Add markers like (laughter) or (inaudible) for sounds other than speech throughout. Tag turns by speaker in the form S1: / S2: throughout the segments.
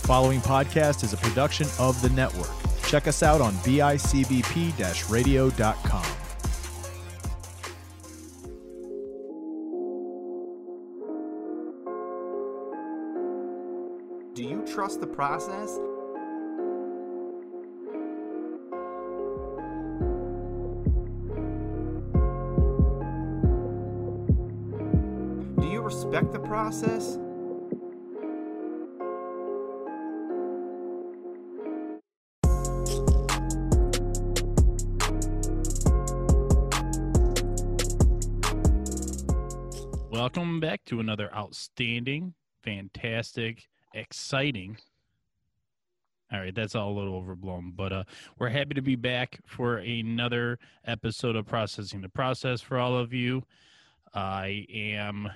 S1: The following podcast is a production of the network. Check us out on bicbp radio.com.
S2: Do you trust the process? Do you respect the process?
S3: Welcome back to another outstanding, fantastic, exciting. All right, that's all a little overblown, but uh, we're happy to be back for another episode of Processing the Process for all of you. I am,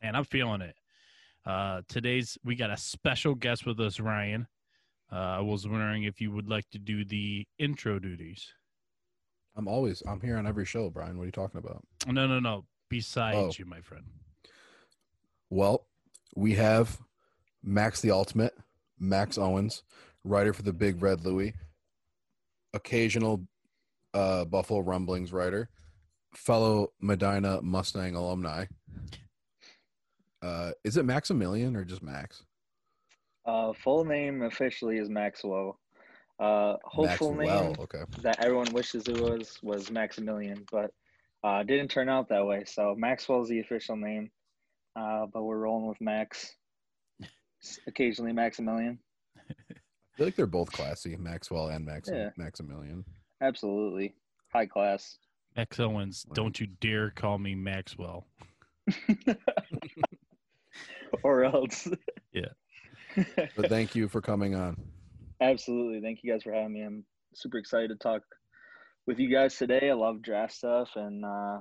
S3: and I'm feeling it. Uh, today's we got a special guest with us, Ryan. Uh, I was wondering if you would like to do the intro duties.
S4: I'm always I'm here on every show, Brian. What are you talking about?
S3: No, no, no. Besides
S4: Oh.
S3: you, my friend.
S4: Well, we have Max the Ultimate, Max Owens, writer for the Big Red Louie, occasional uh, Buffalo Rumblings writer, fellow Medina Mustang alumni. Uh, is it Maximilian or just Max?
S5: Uh, full name officially is Maxwell. Uh, hopeful
S4: Maxwell.
S5: name
S4: Okay.
S5: that everyone wishes it was was Maximilian, but uh, didn't turn out that way. So Maxwell's the official name, uh, but we're rolling with Max. Occasionally Maximilian.
S4: I feel like they're both classy, Maxwell and Max
S5: Yeah.
S4: Maximilian.
S5: Absolutely high class.
S3: Max Owens,
S4: Wow.
S3: don't you dare call me Maxwell. (laughs)
S5: or else.
S3: Yeah.
S4: But thank you for coming on.
S5: Absolutely. Thank you guys for having me. I'm super excited to talk with you guys today. I love draft stuff and uh,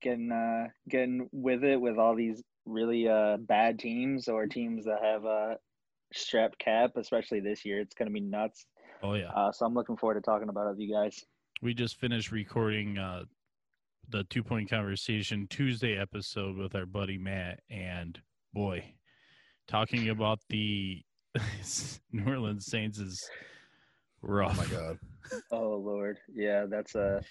S5: getting uh, getting with it with all these really uh, bad teams or teams that have a strapped cap, especially this year. It's going to be nuts.
S3: Oh yeah.
S5: Uh, so I'm looking forward to talking about it with you guys.
S3: we just finished recording uh the two point conversation Tuesday episode with our buddy Matt and boy, talking about the (laughs) New Orleans Saints is
S4: Oh
S3: rough.
S4: my god.
S5: Oh Lord, yeah, that's a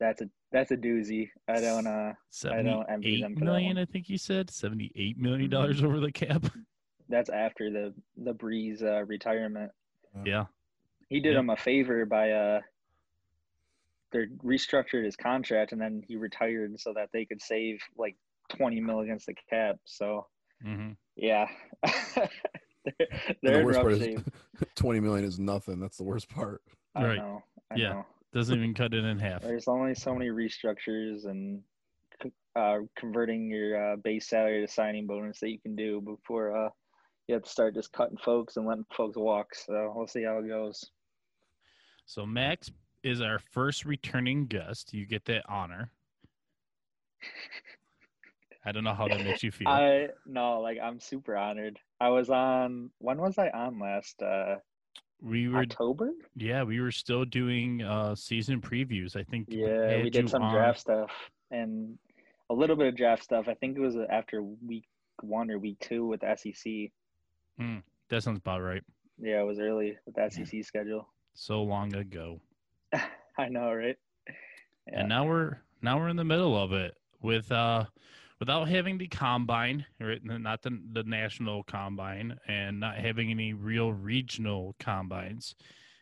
S5: that's a that's a doozy. I don't uh I don't envy them for that
S3: million,
S5: one.
S3: I think you said. Seventy-eight million dollars over the cap.
S5: that's after the the Brees uh, retirement.
S3: yeah.
S5: he did
S3: Yeah.
S5: him a favor by uh they restructured his contract and then he retired so that they could save like 20 mil against the cap so
S3: hmm
S5: yeah (laughs) they're, they're
S4: the worst
S5: rough
S4: part is (laughs) 20 million is nothing. That's the worst part.
S5: I
S3: Right.
S5: know I
S3: Yeah.
S5: know
S3: Doesn't even cut it in half.
S5: there's only so many restructures and uh converting your uh, base salary to signing bonus that you can do before uh you have to start just cutting folks and letting folks walk so we'll see how it goes
S3: So Max is our first returning guest. You get that honor. I don't know how that makes you (laughs) feel.
S5: I no, like I'm super honored. I was on when was I on last uh
S3: we were
S5: October?
S3: Yeah, we were still doing uh season previews. I think
S5: Yeah, we
S3: had
S5: did some
S3: on-
S5: draft stuff and a little bit of draft stuff. I think it was after week one or week two with the SEC.
S3: That sounds about right.
S5: Yeah, it was early with the SEC schedule.
S3: So long ago. (laughs)
S5: I know, right? Yeah.
S3: And now we're now we're in the middle of it with uh without having the combine, right? Not the the national combine and not having any real regional combines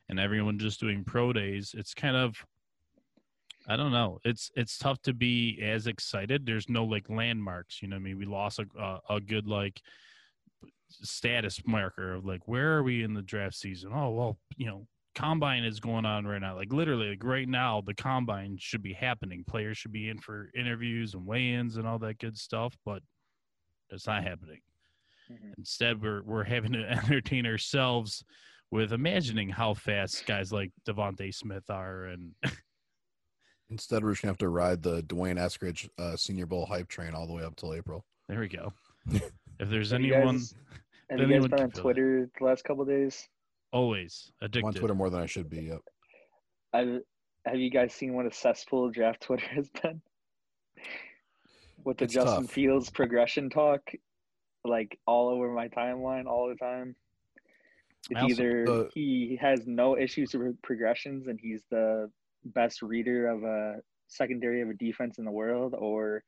S3: and everyone just doing pro days. It's kind of I don't know. It's it's tough to be as excited. There's no like landmarks, you know. I mean, we lost a a, a good like status marker of like where are we in the draft season? Oh well, you know, combine is going on right now. Like literally, like right now, the combine should be happening. Players should be in for interviews and weigh-ins and all that good stuff, but it's not happening.
S5: Mhm.
S3: Instead, we're we're having to (laughs) entertain ourselves with imagining how fast guys like Devonta Smith are, and (laughs)
S4: Instead, we're just gonna have to ride the Dwayne Eskridge uh, Senior Bowl hype train all the way up till April.
S3: there we go. (laughs) If there's
S5: Have you
S3: anyone,
S5: guys- Have you guys been on
S3: feel that.
S5: Twitter the last couple days?
S3: Always
S4: I'm
S3: addicted.
S4: on Twitter more than I should be. Yep.
S5: I have have you guys seen what a cesspool draft (laughs) Twitter has been? With the
S4: It's
S5: Justin
S4: tough.
S5: Fields progression talk, like all over my timeline all the time. It's
S3: also-
S5: either
S4: uh,
S5: he has no issues with progressions and he's the best reader of a secondary of a defense in the world, or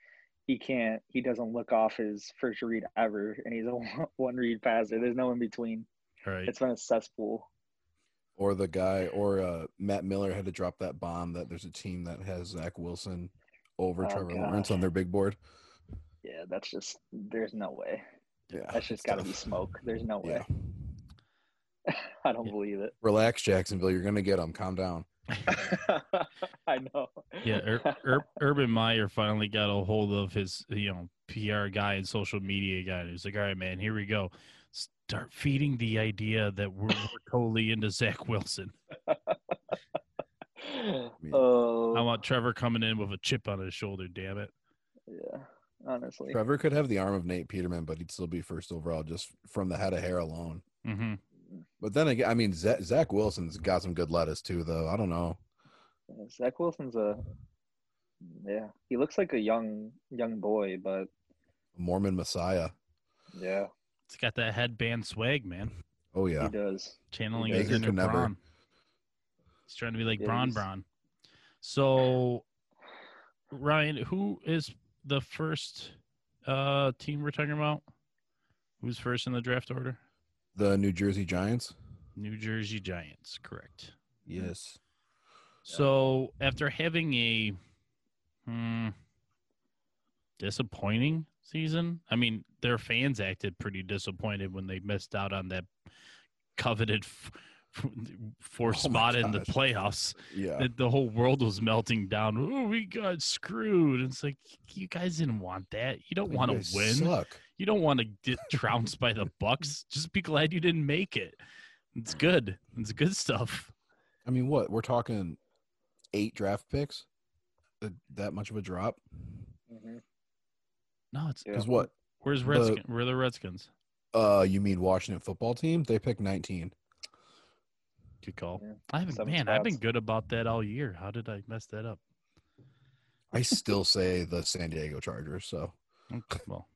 S5: he can't. He doesn't look off his first read ever, and he's a (laughs) one read passer. There's no in between.
S3: Right.
S5: It's been a cesspool.
S4: Or the guy, or uh, Matt Miller had to drop that bomb that there's a team that has Zach Wilson over
S5: Oh,
S4: Trevor
S5: God.
S4: Lawrence on their big board.
S5: Yeah, that's just. There's no way.
S4: Yeah,
S5: That's just got to be smoke. There's no way.
S4: Yeah. (laughs)
S5: I don't
S3: Yeah.
S5: believe it.
S4: Relax, Jacksonville. You're gonna get them. Calm down. (laughs) (laughs)
S5: I know.
S3: Yeah, Ur- Ur- Urban Meyer finally got a hold of his, you know, PR guy and social media guy. And he's like, "All right, man, here we go. Start feeding the idea that we're, we're totally into Zach Wilson. (laughs)
S5: Oh,
S3: I want Trevor coming in with a chip on his shoulder. Damn it!
S5: yeah. Honestly,
S4: Trevor could have the arm of Nate Peterman, but he'd still be first overall just from the head of hair alone.
S3: hmm
S4: But then again, I mean, Zach, Zach Wilson's got some good lettuce too, though. I don't know.
S5: Zach Wilson's a. Yeah, he looks like a young young boy, but
S4: Mormon Messiah.
S5: yeah,
S3: It's got that headband swag, man.
S4: Oh yeah.
S5: he does.
S3: Channeling
S5: Baker
S3: his inner
S4: could.
S3: Braun. He's trying to be like
S5: Yeah,
S3: Braun
S5: he's-
S3: Braun. So, Ryan, who is the first uh, team we're talking about? Who's first in the draft order?
S4: The New Jersey Giants.
S3: New Jersey Giants, correct.
S4: Yes.
S3: So after having a hmm, disappointing season, I mean, their fans acted pretty disappointed when they missed out on that coveted f- f- fourth
S4: Oh
S3: spot in the playoffs.
S4: Yeah.
S3: That the whole world was melting down. Oh, we got screwed. It's like you guys didn't want that. You don't want to win.
S4: Suck.
S3: You don't want to get trounced by the Bucs. (laughs) Just be glad you didn't make it. It's good. It's good stuff.
S4: I mean, what we're talking eight draft picks. That- That much of a drop?
S5: Mhm.
S3: No, it's
S5: Yeah.
S4: Because what?
S3: Where's
S4: The-
S3: Redskins? Where are the Redskins?
S4: Uh, you mean Washington football team? They pick 19.
S3: Good call.
S5: Yeah,
S3: I haven't,
S5: seven
S3: man, I've been good about that all year. How did I mess that up?
S4: I still say the San Diego Chargers. So
S3: Okay, well,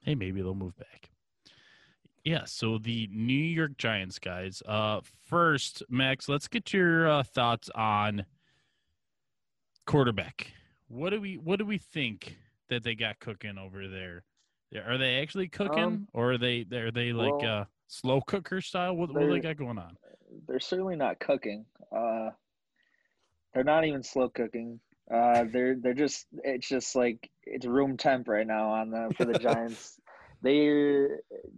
S3: hey, maybe they'll move back. Yeah, so the New York Giants guys. Uh, first, Max, let's get your uh, thoughts on quarterback. What do we What do we think that they got cooking over there? Are they actually cooking,
S5: Um,
S3: or are they are they like
S5: well,
S3: uh, slow cooker style? What, what they got going on?
S5: They're certainly not cooking. Uh, they're not even slow cooking. Uh, they're they're just it's just like it's room temp right now on the for the (laughs) Giants. They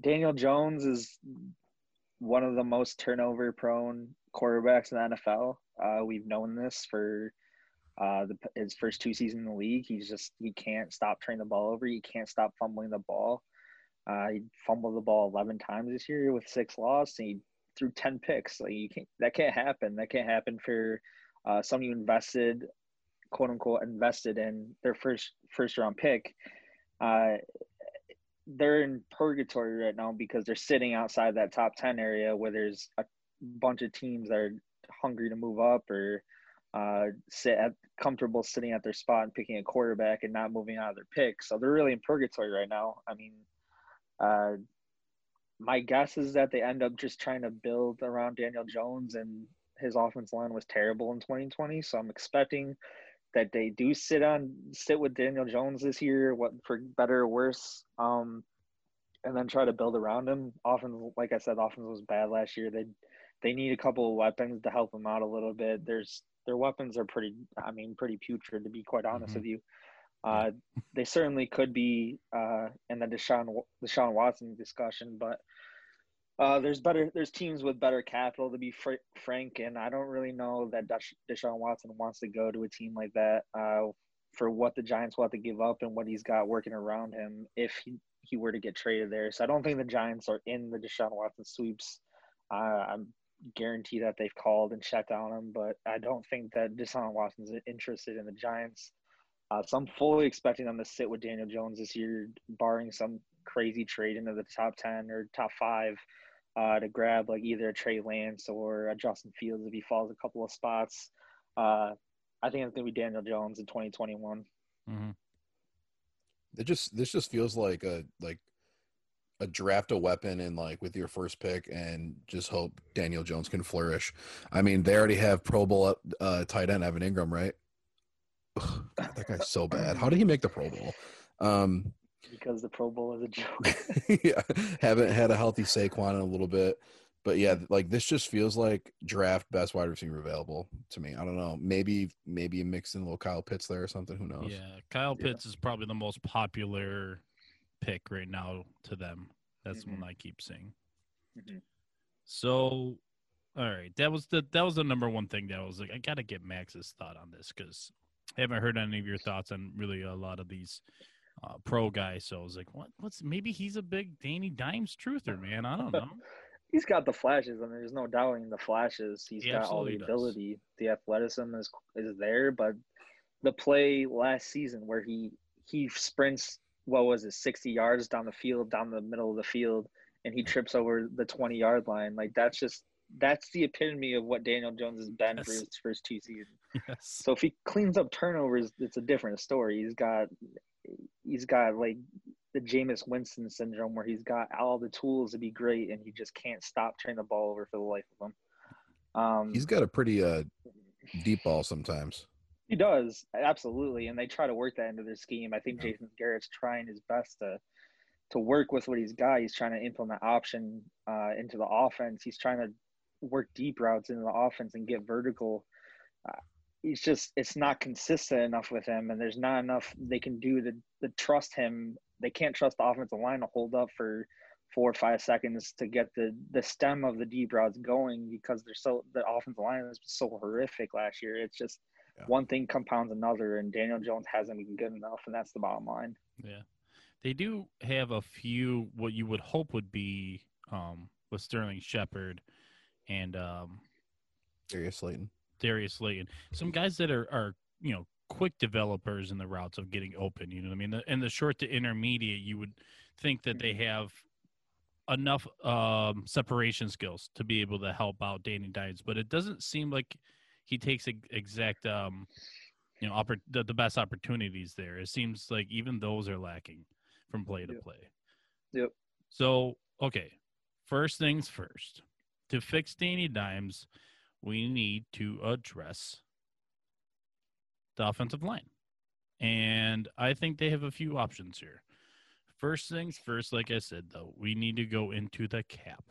S5: Daniel Jones is one of the most turnover prone quarterbacks in the NFL. Uh, we've known this for uh, the, his first two seasons in the league. He's just he can't stop turning the ball over. He can't stop fumbling the ball. Uh, he fumbled the ball eleven times this year with six losses. He threw ten picks. Like you can't that can't happen. That can't happen for uh, someone you invested, quote unquote, invested in their first first round pick. Uh, they're in purgatory right now because they're sitting outside that top 10 area where there's a bunch of teams that are hungry to move up or uh, sit at comfortable sitting at their spot and picking a quarterback and not moving out of their pick. So they're really in purgatory right now. I mean, uh, my guess is that they end up just trying to build around Daniel Jones and his offense line was terrible in 2020. So I'm expecting that they do sit on sit with Daniel Jones this year, what for better or worse, um, and then try to build around him. Offense, like I said, offense was bad last year. They they need a couple of weapons to help them out a little bit. There's their weapons are pretty, I mean, pretty putrid to be quite honest
S3: Mhm.
S5: with you. Uh, they certainly could be uh, in the Deshaun Deshaun Watson discussion, but uh, there's better there's teams with better capital to be fr- frank, and I don't really know that Desha- Deshaun Watson wants to go to a team like that uh, for what the Giants will have to give up and what he's got working around him if he, he were to get traded there. So I don't think the Giants are in the Deshaun Watson sweeps. Uh, I'm guarantee that they've called and shut down him, but I don't think that Deshaun Watson's interested in the Giants. Uh, so I'm fully expecting them to sit with Daniel Jones this year, barring some crazy trade into the top 10 or top five uh, to grab like either a Trey Lance or a Justin Fields if he falls a couple of spots. Uh, I think it's going to be Daniel Jones in 2021.
S3: hmm
S4: it just this just feels like a like a draft a weapon and like with your first pick and just hope Daniel Jones can flourish. I mean, they already have Pro Bowl uh, tight end Evan Engram, right? Ugh, (sighs) God, that guy's so bad. How did he make the Pro Bowl? Um,
S5: because the Pro Bowl is a joke. (laughs)
S4: yeah, haven't had a healthy Saquon in a little bit, but yeah, like this just feels like draft best wide receiver available to me. I don't know, maybe maybe mix in a little Kyle Pitts there or something. Who knows?
S3: Yeah, Kyle
S4: Yeah.
S3: Pitts is probably the most popular pick right now to them. That's
S5: Mhm.
S3: one I keep seeing.
S5: Mhm.
S3: So, all right, that was the that was the number one thing that I was like, I gotta get Max's thought on this because I haven't heard any of your thoughts on really a lot of these uh, pro guys. So I was like, what? What's maybe he's a big Danny Dimes truther, man? I don't know. (laughs)
S5: He's got the flashes, I and there's no doubting the flashes. He's
S3: He
S5: got all the
S3: absolutely does.
S5: ability. The athleticism is is there, but the play last season where he he sprints what was it, sixty yards down the field, down the middle of the field, and he trips over the twenty yard line. Like that's just that's the epitome of what Daniel Jones has been for his first two seasons.
S3: yes.
S5: So if he cleans up turnovers, it's a different story. He's got he's got like the Jameis Winston syndrome where he's got all the tools to be great and he just can't stop turning the ball over for the life of him. Um
S4: He's got a pretty uh deep ball sometimes.
S5: He does, absolutely. And they try to work that into their scheme. I think
S4: Yeah.
S5: Jason Garrett's trying his best to to work with what he's got. He's trying to implement option uh, into the offense. He's trying to work deep routes into the offense and get vertical. Uh, he's just it's not consistent enough with him, and there's not enough they can do to, to trust him. They can't trust the offensive line to hold up for four or five seconds to get the the stem of the deep routes going because they're so the offensive line is so horrific last year. It's just
S4: Yeah.
S5: one thing compounds another, and Daniel Jones hasn't been good enough, and that's the bottom line.
S3: Yeah. They do have a few what you would hope would be um with Sterling Shepard and um
S4: Darius Slayton.
S3: Darius Slayton. Some guys that are are, you know, quick developers in the routes of getting open, you know what I mean? The, in the short to intermediate, you would think that they have enough um separation skills to be able to help out Danny Dimes, but it doesn't seem like he takes exact um you know, oppor- the, the best opportunities there. It seems like even those are lacking from play to
S5: Yep.
S3: play.
S5: Yep.
S3: So, okay. First things first. To fix Danny Dimes, we need to address the offensive line. And I think they have a few options here. First things first, like I said, though, we need to go into the cap.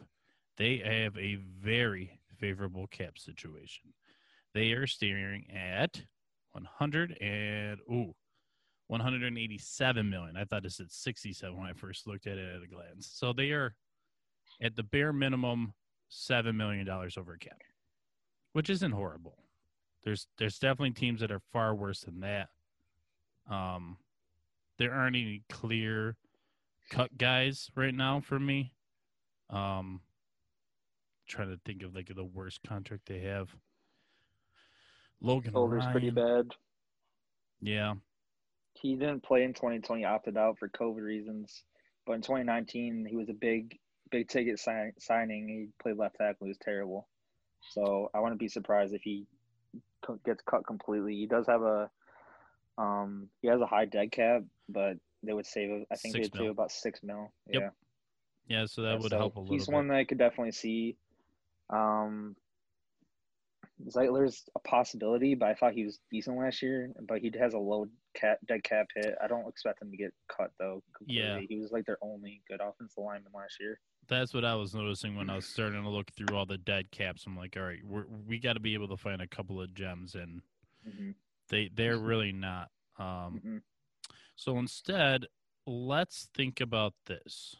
S3: They have a very favorable cap situation. They are staring at 100 and ooh, 187 million. I thought it said 67 when I first looked at it at a glance. So they are at the bare minimum seven million dollars over cap, which isn't horrible. There's there's definitely teams that are far worse than that. Um, there aren't any clear cut guys right now for me. Um, trying to think of like the worst contract they have. Logan
S5: Shoulder's pretty bad.
S3: Yeah,
S5: He didn't play in 2020, opted out for COVID reasons. But in 2019, he was a big, big ticket sign, signing. He played left tackle. He was terrible. So I wouldn't be surprised if he co- gets cut completely. He does have a, um, he has a high dead cap, but they would save. I think they'd save about six mil.
S3: Yep.
S5: Yeah.
S3: yeah. So that
S5: Yeah,
S3: would
S5: so
S3: help a little
S5: He's
S3: bit.
S5: one that I could definitely see. Um, Zeitler's a possibility, but I thought he was decent last year. But he has a low cap, dead cap hit. I don't expect him to get cut though. Completely.
S3: Yeah.
S5: he was like their only good offensive lineman last year.
S3: That's what I was noticing when I was starting to look through all the dead caps. I'm like, all right, we're, we got to be able to find a couple of gems, and
S5: Mm-hmm.
S3: they they're really not. Um,
S5: hmm
S3: so instead, let's think about this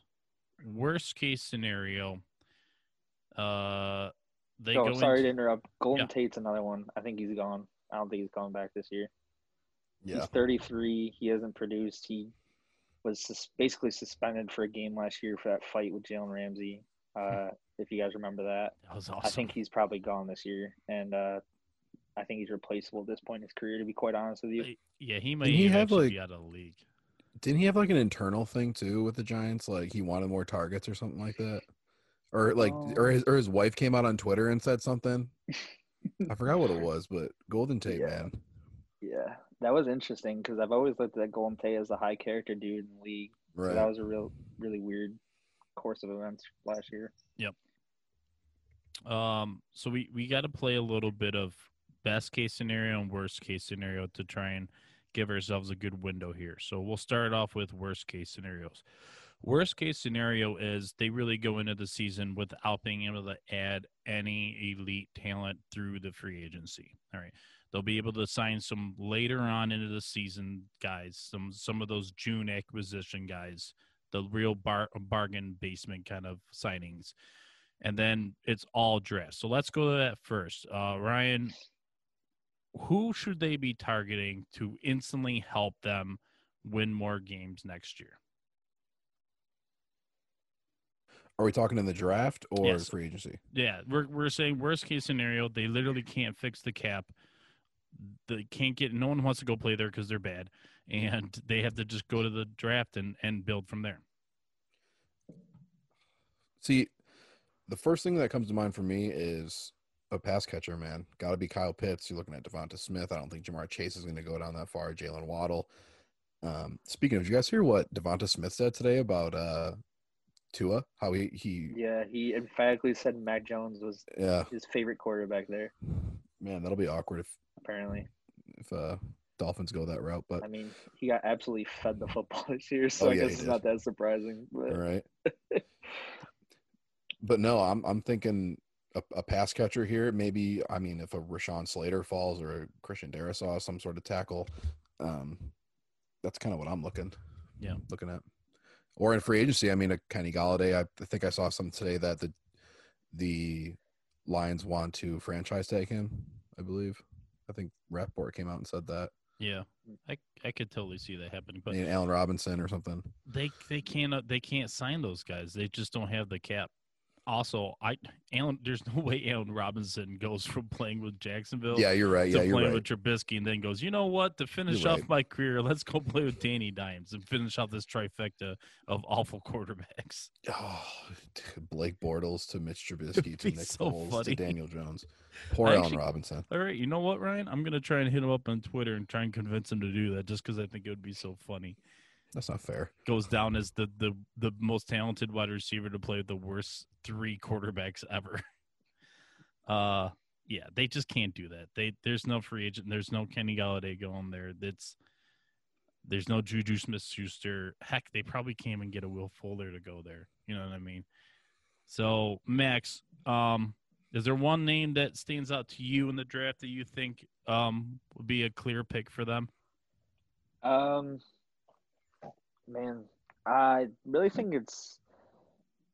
S3: worst case scenario. Uh, they
S5: oh,
S3: go.
S5: sorry to interrupt. Golden
S3: Yeah.
S5: Tate's another one. I think he's gone. I don't think he's going back this year.
S4: Yeah.
S5: He's 33. He hasn't produced. He was sus- basically suspended for a game last year for that fight with Jalen Ramsey. Uh, if you guys remember that.
S3: that was awesome.
S5: I think he's probably gone this year, and uh, I think he's replaceable at this point in his career. To be quite honest with you,
S3: yeah, he might
S4: he
S3: even
S4: have, like-
S3: be out of the league.
S4: Didn't he have like an internal thing too with the Giants? Like he wanted more targets or something like that, or like, or his or his wife came out on Twitter and said something. I (laughs) forgot what it was, but Golden Tate,
S5: Yeah.
S4: man.
S5: yeah, that was interesting because I've always looked at Golden Tate as a high character dude in the league. So that was a real, really weird course of events last year. Yep.
S3: Um, so we we got to play a little bit of best case scenario and worst case scenario to try and give ourselves a good window here. So we'll start off with worst case scenarios. Worst case scenario is they really go into the season without being able to add any elite talent through the free agency. All right. They'll be able to sign some later on into the season guys, some some of those June acquisition guys, the real bar, bargain basement kind of signings. And then it's all draft. So let's go to that first. Uh, Ryan, who should they be targeting to instantly help them win more games next year?
S4: Are we talking in the draft or
S3: Yes.
S4: free agency?
S3: Yeah, we're we're saying worst case scenario, they literally can't fix the cap. They can't get no one wants to go play there because they're bad, and (laughs) they have to just go to the draft and and build from there.
S4: See, the first thing that comes to mind for me is a pass catcher, man. Got to be Kyle Pitts. You're looking at Devonta Smith. I don't think Ja'Marr Chase is going to go down that far. Jaylen Waddle. Um, speaking of, did you guys hear what Devonta Smith said today about uh, Tua? How he he
S5: Yeah, he emphatically said Mac Jones was
S4: yeah
S5: his favorite quarterback there.
S4: man, that'll be awkward if
S5: Apparently,
S4: if uh, Dolphins go that route. But
S5: I mean, he got absolutely fed the football (laughs) this year, so
S4: Oh,
S5: I
S4: yeah, he
S5: guess it's
S4: did.
S5: not that surprising. But
S4: all right. (laughs) but no, I'm I'm thinking a, a pass catcher here. Maybe I mean if a Rashawn Slater falls or a Christian Darrisaw, some sort of tackle. Um, that's kind of what I'm looking.
S3: Yeah.
S4: looking at. Or in free agency, I mean, a Kenny Golladay. I, I think I saw something today that the the Lions want to franchise tag him. I believe. I think Rapoport came out and said that.
S3: Yeah, I I could totally see that happening, but
S4: Maybe Allen Robinson or something.
S3: they they can't they can't sign those guys. They just don't have the cap. Also, I Allen, there's no (laughs) way Allen Robinson goes from playing with Jacksonville
S4: Yeah, you're right.
S3: to
S4: Yeah, you're
S3: playing
S4: right.
S3: with Trubisky and then goes, you know what? To finish
S4: You're
S3: off
S4: right.
S3: my career, let's go play with Danny Dimes and finish off this trifecta of awful quarterbacks. (laughs)
S4: Oh, Blake Bortles to Mitch (laughs) Trubisky to Nick
S3: so
S4: Foles
S3: funny.
S4: to Daniel Jones. Poor
S3: I
S4: Allen Robinson.
S3: All right, you know what, Ryan? I'm gonna try and hit him up on Twitter and try and convince him to do that, just because I think it would be so funny.
S4: That's not fair.
S3: Goes down as the the the most talented wide receiver to play with the worst three quarterbacks ever. (laughs) Uh, yeah, they just can't do that. They there's no free agent. There's no Kenny Golladay going there. That's there's no Juju Smith Schuster. Heck, they probably can't even get a Will Fuller to go there. You know what I mean? So Max, um, is there one name that stands out to you in the draft that you think um would be a clear pick for them?
S5: Um, man, I really think it's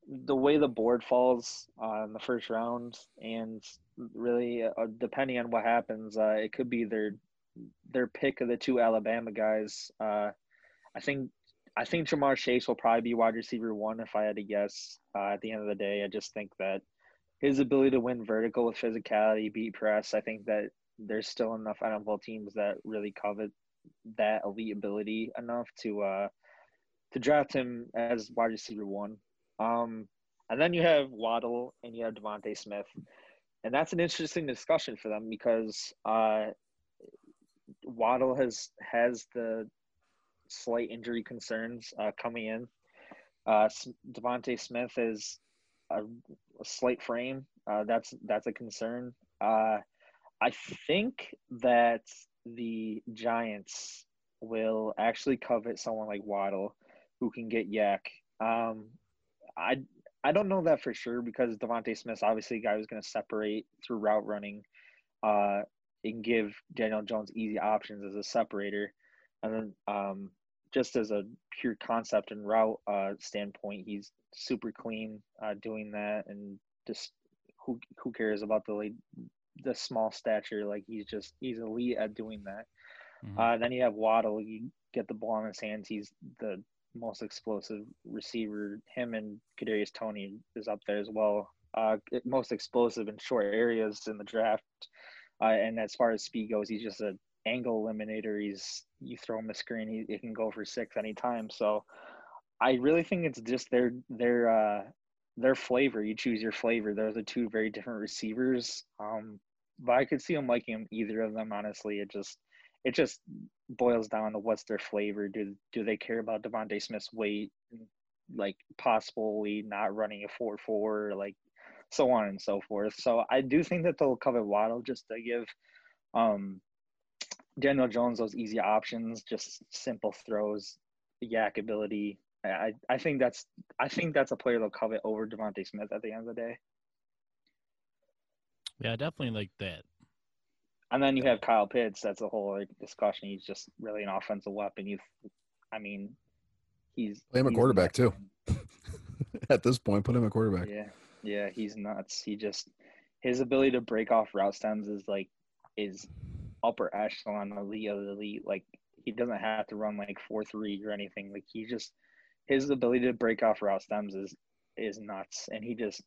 S5: the way the board falls uh, in the first round, and really, uh, depending on what happens, uh, it could be their their pick of the two Alabama guys. Uh, I think I think Ja'Marr Chase will probably be wide receiver one if I had to guess. Uh, at the end of the day, I just think that his ability to win vertical with physicality, beat press. I think that there's still enough NFL teams that really covet that elite ability enough to uh to draft him as wide receiver one. Um and then you have Waddle and you have Devonta Smith. And that's an interesting discussion for them because uh Waddle has has the slight injury concerns uh, coming in. Uh Devonta Smith is a, a slight frame. Uh that's that's a concern. Uh I think that the Giants will actually covet someone like Waddle, who can get YAC. Um, I I don't know that for sure because Devonta Smith's obviously a guy who's going to separate through route running, uh, and give Daniel Jones easy options as a separator, and then um, just as a pure concept and route uh, standpoint, he's super clean uh, doing that, and just who who cares about the like the small stature? Like he's just he's elite at doing that.
S3: Mhm.
S5: Uh, then you have Waddle. You get the ball in his hands. He's the most explosive receiver. Him and Kadarius Toney is up there as well. Uh, most explosive in short areas in the draft. Uh, and as far as speed goes, he's just an angle eliminator. He's you throw him a screen, he, can go for six anytime. So I really think it's just their their uh, their flavor. You choose your flavor. Those are two very different receivers. Um, but I could see them liking either of them. Honestly, it just it just boils down to what's their flavor. Do do they care about Devonta Smith's weight? like possibly not running a four four, like so on and so forth. So I do think that they'll cover Waddle just to give um, Daniel Jones those easy options, just simple throws, YAC ability. I, I think that's I think that's a player they'll covet over Devonta Smith at the end of the day.
S3: Yeah, definitely like that.
S5: And then you have Kyle Pitts. That's a whole like, discussion. He's just really an offensive weapon. You, I mean, he's
S4: Play him a quarterback,
S5: nuts,
S4: too. (laughs) At this point, put him a quarterback.
S5: Yeah, yeah, he's nuts. He just his ability to break off route stems is like is upper echelon elite of the elite. Like he doesn't have to run like four three or anything. Like he just his ability to break off route stems is is nuts, and he just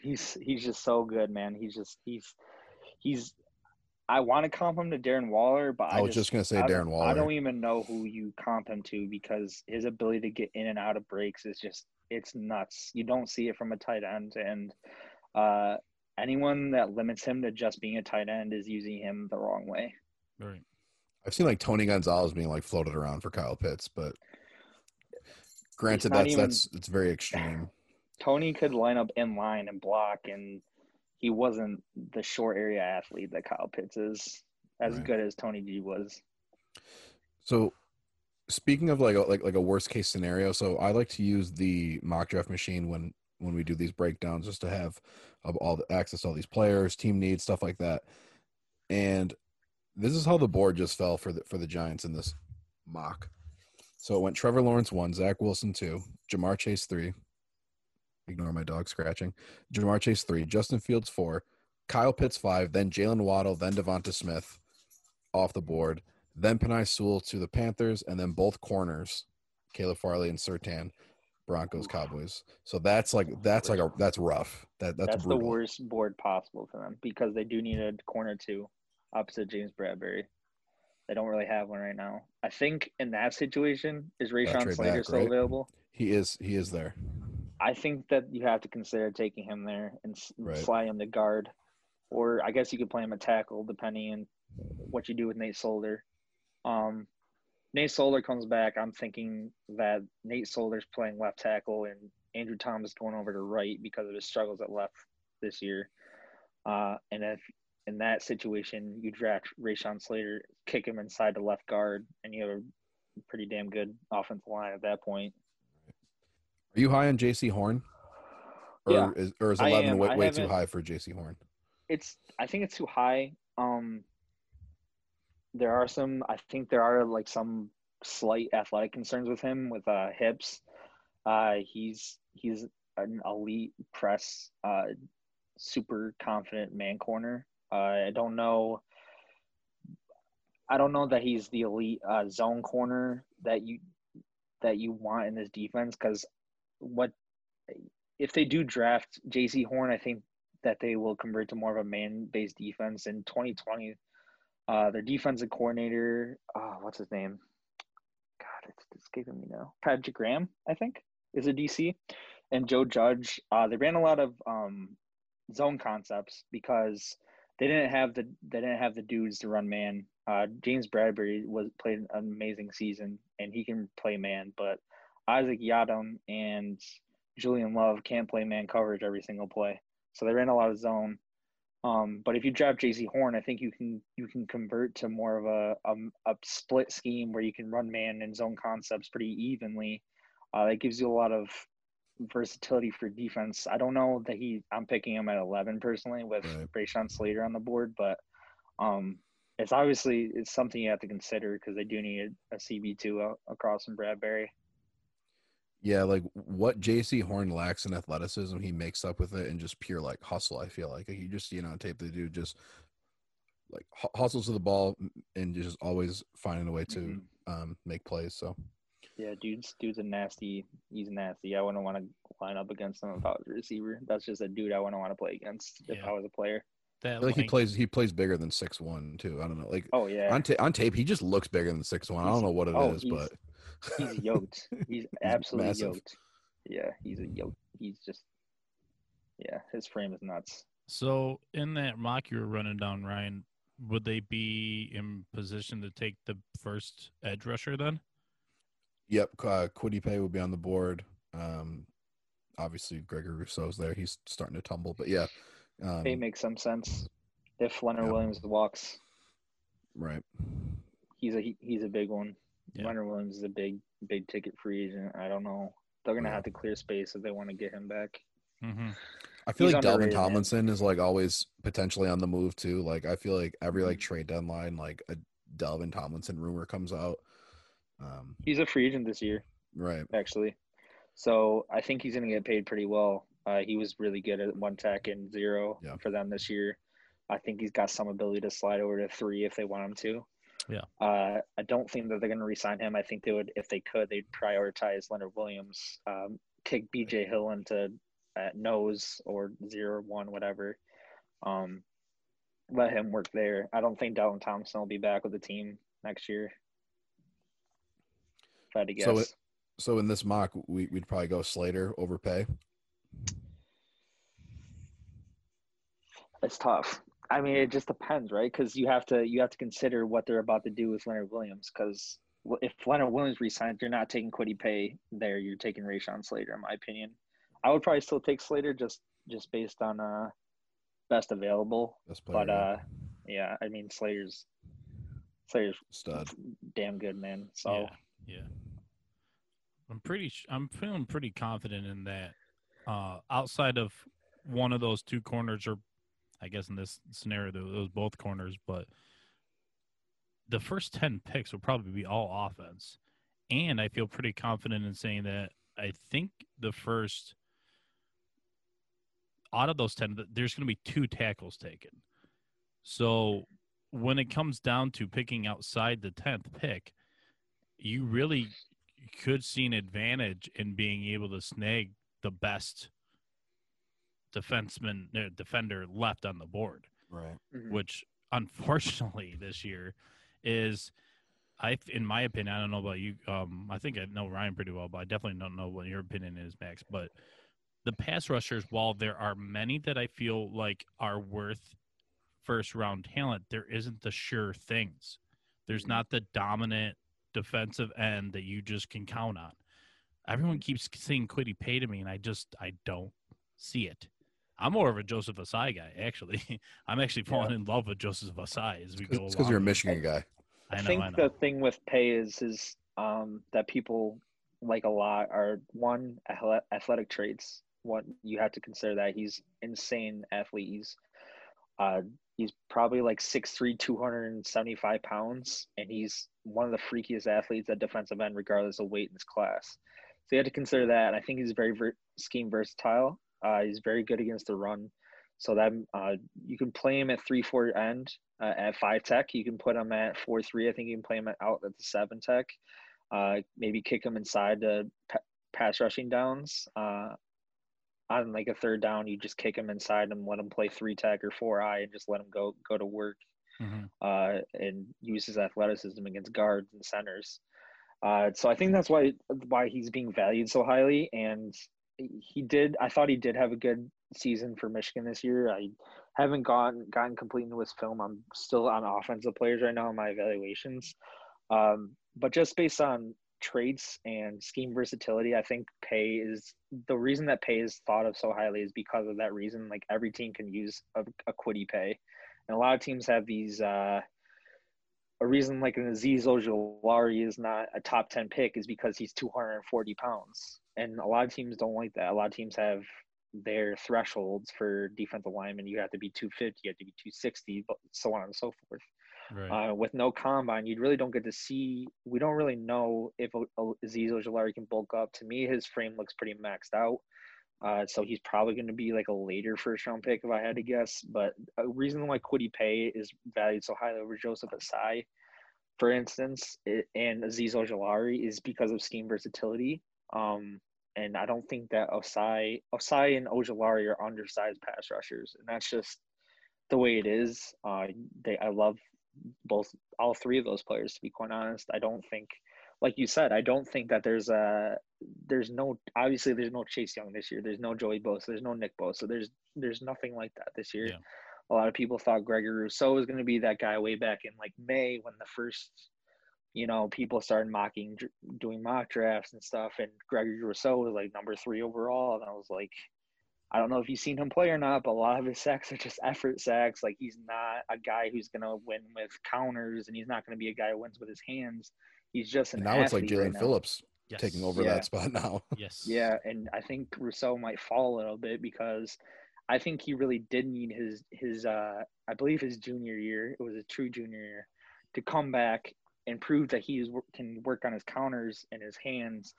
S5: he's he's just so good, man. He's just he's he's. I want to comp him to Darren Waller, but I,
S4: I was just gonna say
S5: I
S4: Darren Waller.
S5: I don't even know who you comp him to because his ability to get in and out of breaks is just it's nuts. You don't see it from a tight end, and uh, anyone that limits him to just being a tight end is using him the wrong way.
S3: Right.
S4: I've seen like Tony Gonzalez being like floated around for Kyle Pitts, but granted, that's
S5: even-
S4: that's it's very extreme. (sighs)
S5: Tony could line up in line and block, and he wasn't the short area athlete that Kyle Pitts is. As
S4: Right.
S5: good as Tony G was.
S4: So, speaking of like a, like like a worst case scenario, so I like to use the mock draft machine when when we do these breakdowns, just to have of all the access to all these players, team needs, stuff like that. And this is how the board just fell for the for the Giants in this mock. So it went Trevor Lawrence one, Zach Wilson two, Ja'Marr Chase three. Ignore my dog scratching. Ja'Marr Chase three, Justin Fields four, Kyle Pitts five, then Jaylen Waddle, then Devonta Smith off the board then Penei Sewell to the Panthers, and then both corners, Caleb Farley and Surtain, Broncos, Cowboys. So that's like that's like a that's rough. That that's,
S5: That's, the worst board possible for them because they do need a corner two opposite James Bradberry. They don't really have one right now. I think in that situation, is
S4: Rashawn
S5: Slater
S4: back,
S5: still
S4: right?
S5: available?
S4: He is he is there.
S5: I think that you have to consider taking him there and
S4: Right.
S5: slide him to guard, or I guess you could play him a tackle depending on what you do with Nate Solder. Um, Nate Solder comes back. I'm thinking that Nate Solder's playing left tackle and Andrew Thomas going over to right because of his struggles at left this year. Uh, and if in that situation you draft Rashawn Slater, kick him inside to left guard, and you have a pretty damn good offensive line at that point.
S4: Are you high on Jaycee Horn? Or
S5: Yeah,
S4: is or is eleven way, way too high for Jaycee Horn?
S5: it's I think it's too high. Um there are some I think there are like some slight athletic concerns with him with uh hips. Uh he's he's an elite press uh super confident man corner. Uh I don't know I don't know that he's the elite uh, zone corner that you that you want in this defense because what if they do draft Jaycee Horn, I think that they will convert to more of a man-based defense in 2020. Uh, their defensive coordinator, uh, what's his name? God, it's escaping me now. Patrick Graham, I think, is a DC, and Joe Judge. Uh, they ran a lot of um, zone concepts because they didn't have the they didn't have the dudes to run man. Uh, James Bradberry was played an amazing season, and he can play man, but Isaac Yiadom and Julian Love can't play man coverage every single play. So they ran a lot of zone. Um, but if you draft Jaycee Horn, I think you can you can convert to more of a, a a split scheme where you can run man and zone concepts pretty evenly. Uh, that gives you a lot of versatility for defense. I don't know that he. I'm picking him at 11 personally with
S4: Right.
S5: Slater on the board, but um, it's obviously it's something you have to consider because they do need a, CB two across from Bradberry.
S4: Yeah, like what Jaycee Horn lacks in athleticism, he makes up with it and just pure like hustle. I feel like you just you know tape the dude just like hustles to the ball and just always finding a way to
S5: Mhm.
S4: um, make plays. So
S5: Yeah, dude's dude's a nasty. He's nasty. I wouldn't want to line up against him if I was a receiver. That's just a dude I wouldn't want to play against if
S3: Yeah.
S5: I was a player.
S4: I
S3: That
S4: feel like he plays he plays bigger than six one too. I don't know like
S5: Oh yeah,
S4: on ta- on tape he just looks bigger than six one. I don't know what it is,
S5: oh, he's-
S4: but
S5: he's yoked. (laughs) He's absolutely
S4: massive.
S5: yoked. Yeah, he's a yoke. He's just yeah, his frame is nuts.
S3: So in that mock you were running down, Ryan, would they be in position to take the first edge rusher then?
S4: Yep, uh, Kwity Paye will be on the board. Um, obviously, Gregory Rousseau's there. He's starting to tumble, but yeah, um,
S5: It makes some sense. If Leonard
S4: Yeah.
S5: Williams walks,
S4: right.
S5: he's a he, he's a big one.
S3: Yeah.
S5: Leonard Williams is a big big ticket free agent. I don't know. They're gonna
S4: Yeah.
S5: have to clear space if they want to get him back.
S3: hmm
S4: I feel
S5: He's
S4: like Dalvin
S5: underrated, man.
S4: Tomlinson is like always potentially on the move too. Like I feel like every
S5: Mm-hmm.
S4: like trade deadline, like a Dalvin Tomlinson rumor comes out. Um,
S5: He's a free agent this year,
S4: right.
S5: actually. So I think he's gonna get paid pretty well. Uh, he was really good at one tech and zero
S4: Yeah.
S5: for them this year. I think he's got some ability to slide over to three if they want him to.
S3: Yeah.
S5: Uh, I don't think that they're going to resign him. I think they would, if they could, they'd prioritize Leonard Williams, um, kick BJ Hill into at nose or zero one whatever. Um, let him work there. I don't think Dalton Thompson will be back with the team next year. If I had to guess.
S4: So it- So in this mock, we, we'd probably go Slater over Paye.
S5: It's tough. I mean, it just depends, right? Because you have to you have to consider what they're about to do with Leonard Williams. Because if Leonard Williams resigns, you're not taking Kwity Paye there. You're taking Rashawn Slater, in my opinion. I would probably still take Slater just just based on uh best available.
S4: Best player,
S5: But uh, yeah, I mean Slater's Slater's
S4: stud.
S5: damn good, man. So
S3: Yeah, yeah. I'm pretty. sh- I'm feeling pretty confident in that. Uh, outside of one of those two corners, or I guess in this scenario, those both corners, but the first ten picks will probably be all offense, and I feel pretty confident in saying that I think the first out of those ten, there's going to be two tackles taken. So when it comes down to picking outside the tenth pick, you really could see an advantage in being able to snag the best defenseman uh, defender left on the board,
S4: Right.
S5: mhm.
S3: which unfortunately (laughs) this year is I in my opinion, I don't know about you. Um, I think I know Ryan pretty well, but I definitely don't know what your opinion is, Max. But the pass rushers, while there are many that I feel like are worth first round talent, there isn't the sure things. There's
S5: Mhm.
S3: not the dominant defensive end that you just can count on. Everyone keeps saying Kwity Paye to me, and I just I don't see it. I'm more of a Joseph Ossai guy, actually. (laughs) I'm actually falling in love with Joseph Ossai as we go.
S4: It's because you're a. Michigan guy.
S5: I,
S3: I know,
S5: think
S3: I know.
S5: the thing with Paye is is um, that people like a lot are one athletic traits. One you have to consider that he's insane athlete. He's uh, he's probably like 6'3", 275 pounds, and he's one of the freakiest athletes at defensive end, regardless of weight in this class. So you have to consider that. And I think he's very ver- scheme versatile. Uh, he's very good against the run. So that uh, you can play him at three four end uh, at five tech. You can put him at four three. I think you can play him at, out at the seven tech. Uh, maybe kick him inside to pa- pass rushing downs. Uh, on like a third down, you just kick him inside and let him play three tech or four eye and just let him go go to work
S3: Mhm.
S5: uh, and use his athleticism against guards and centers. Uh, so I think that's why why he's being valued so highly. And he did. I thought he did have a good season for Michigan this year. I haven't gotten gotten complete into his film. I'm still on offensive players right now in my evaluations. Um, but just based on traits and scheme versatility, I think Paye is the reason that Paye is thought of so highly is because of that reason. Like every team can use a, a Kwity Paye, and a lot of teams have these. Uh, a reason like an Azeez Ojulari is not a top 10 pick is because he's 240 pounds. And a lot of teams don't like that. A lot of teams have their thresholds for defensive linemen. You have to be 250, you have to be 260, but so on and so forth.
S3: Right.
S5: Uh, with no combine, you really don't get to see. We don't really know if Azeez Ojulari can bulk up. To me, his frame looks pretty maxed out. Uh, so he's probably going to be like a later first round pick if I had to guess. But a reason why Kwity Paye is valued so highly over Joseph Ossai, for instance, and Azeez Ojulari is because of scheme versatility. Um, and I don't think that Ossai, Ossai and Ojulari are undersized pass rushers, and that's just the way it is. Uh, they, I love both, all three of those players. To be quite honest, I don't think, like you said, I don't think that there's a, there's no, obviously there's no Chase Young this year. There's no Joey Bosa. There's no Nick Bosa. There's, there's nothing like that this year.
S3: Yeah.
S5: A lot of people thought Gregory Rousseau was going to be that guy way back in like May when the first you know, people started mocking doing mock drafts and stuff, and Gregory Rousseau was like number three overall, and I was like, I don't know if you've seen him play or not, but a lot of his sacks are just effort sacks. Like he's not a guy who's gonna win with counters, and he's not gonna be a guy who wins with his hands. He's just an
S4: And now it's like
S5: athlete
S4: Jaelan
S5: right.
S4: Phillips
S3: Yes.
S4: taking over
S5: Yeah.
S4: that spot now. (laughs)
S3: Yes.
S5: Yeah, and I think Rousseau might fall a little bit because I think he really did need his his uh I believe his junior year, it was a true junior year, to come back and prove that he can work on his counters and his hands.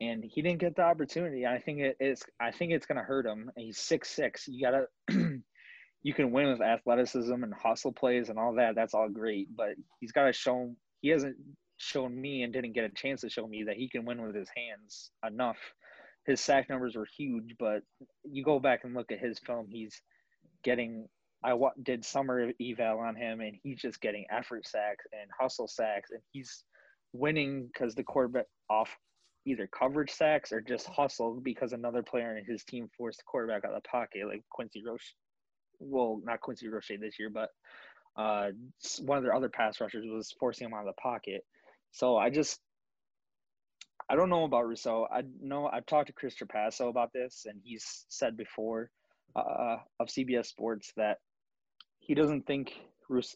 S5: And he didn't get the opportunity. I think it is. I think it's gonna hurt him. And he's six six. You gotta. (clears throat) you can win with athleticism and hustle plays and all that. That's all great, but he's got to show. He hasn't shown me and didn't get a chance to show me that he can win with his hands enough. His sack numbers were huge, but you go back and look at his film. He's getting. I did summer eval on him, and he's just getting effort sacks and hustle sacks, and he's winning because the quarterback off either coverage sacks or just hustle because another player in his team forced the quarterback out of the pocket, like Quincy Roche. Well, not Quincy Roche this year, but uh, one of their other pass rushers was forcing him out of the pocket. So I just, I don't know about Rousseau. I know I've talked to Chris Trapasso about this, and he's said before uh, of CBS Sports that he doesn't think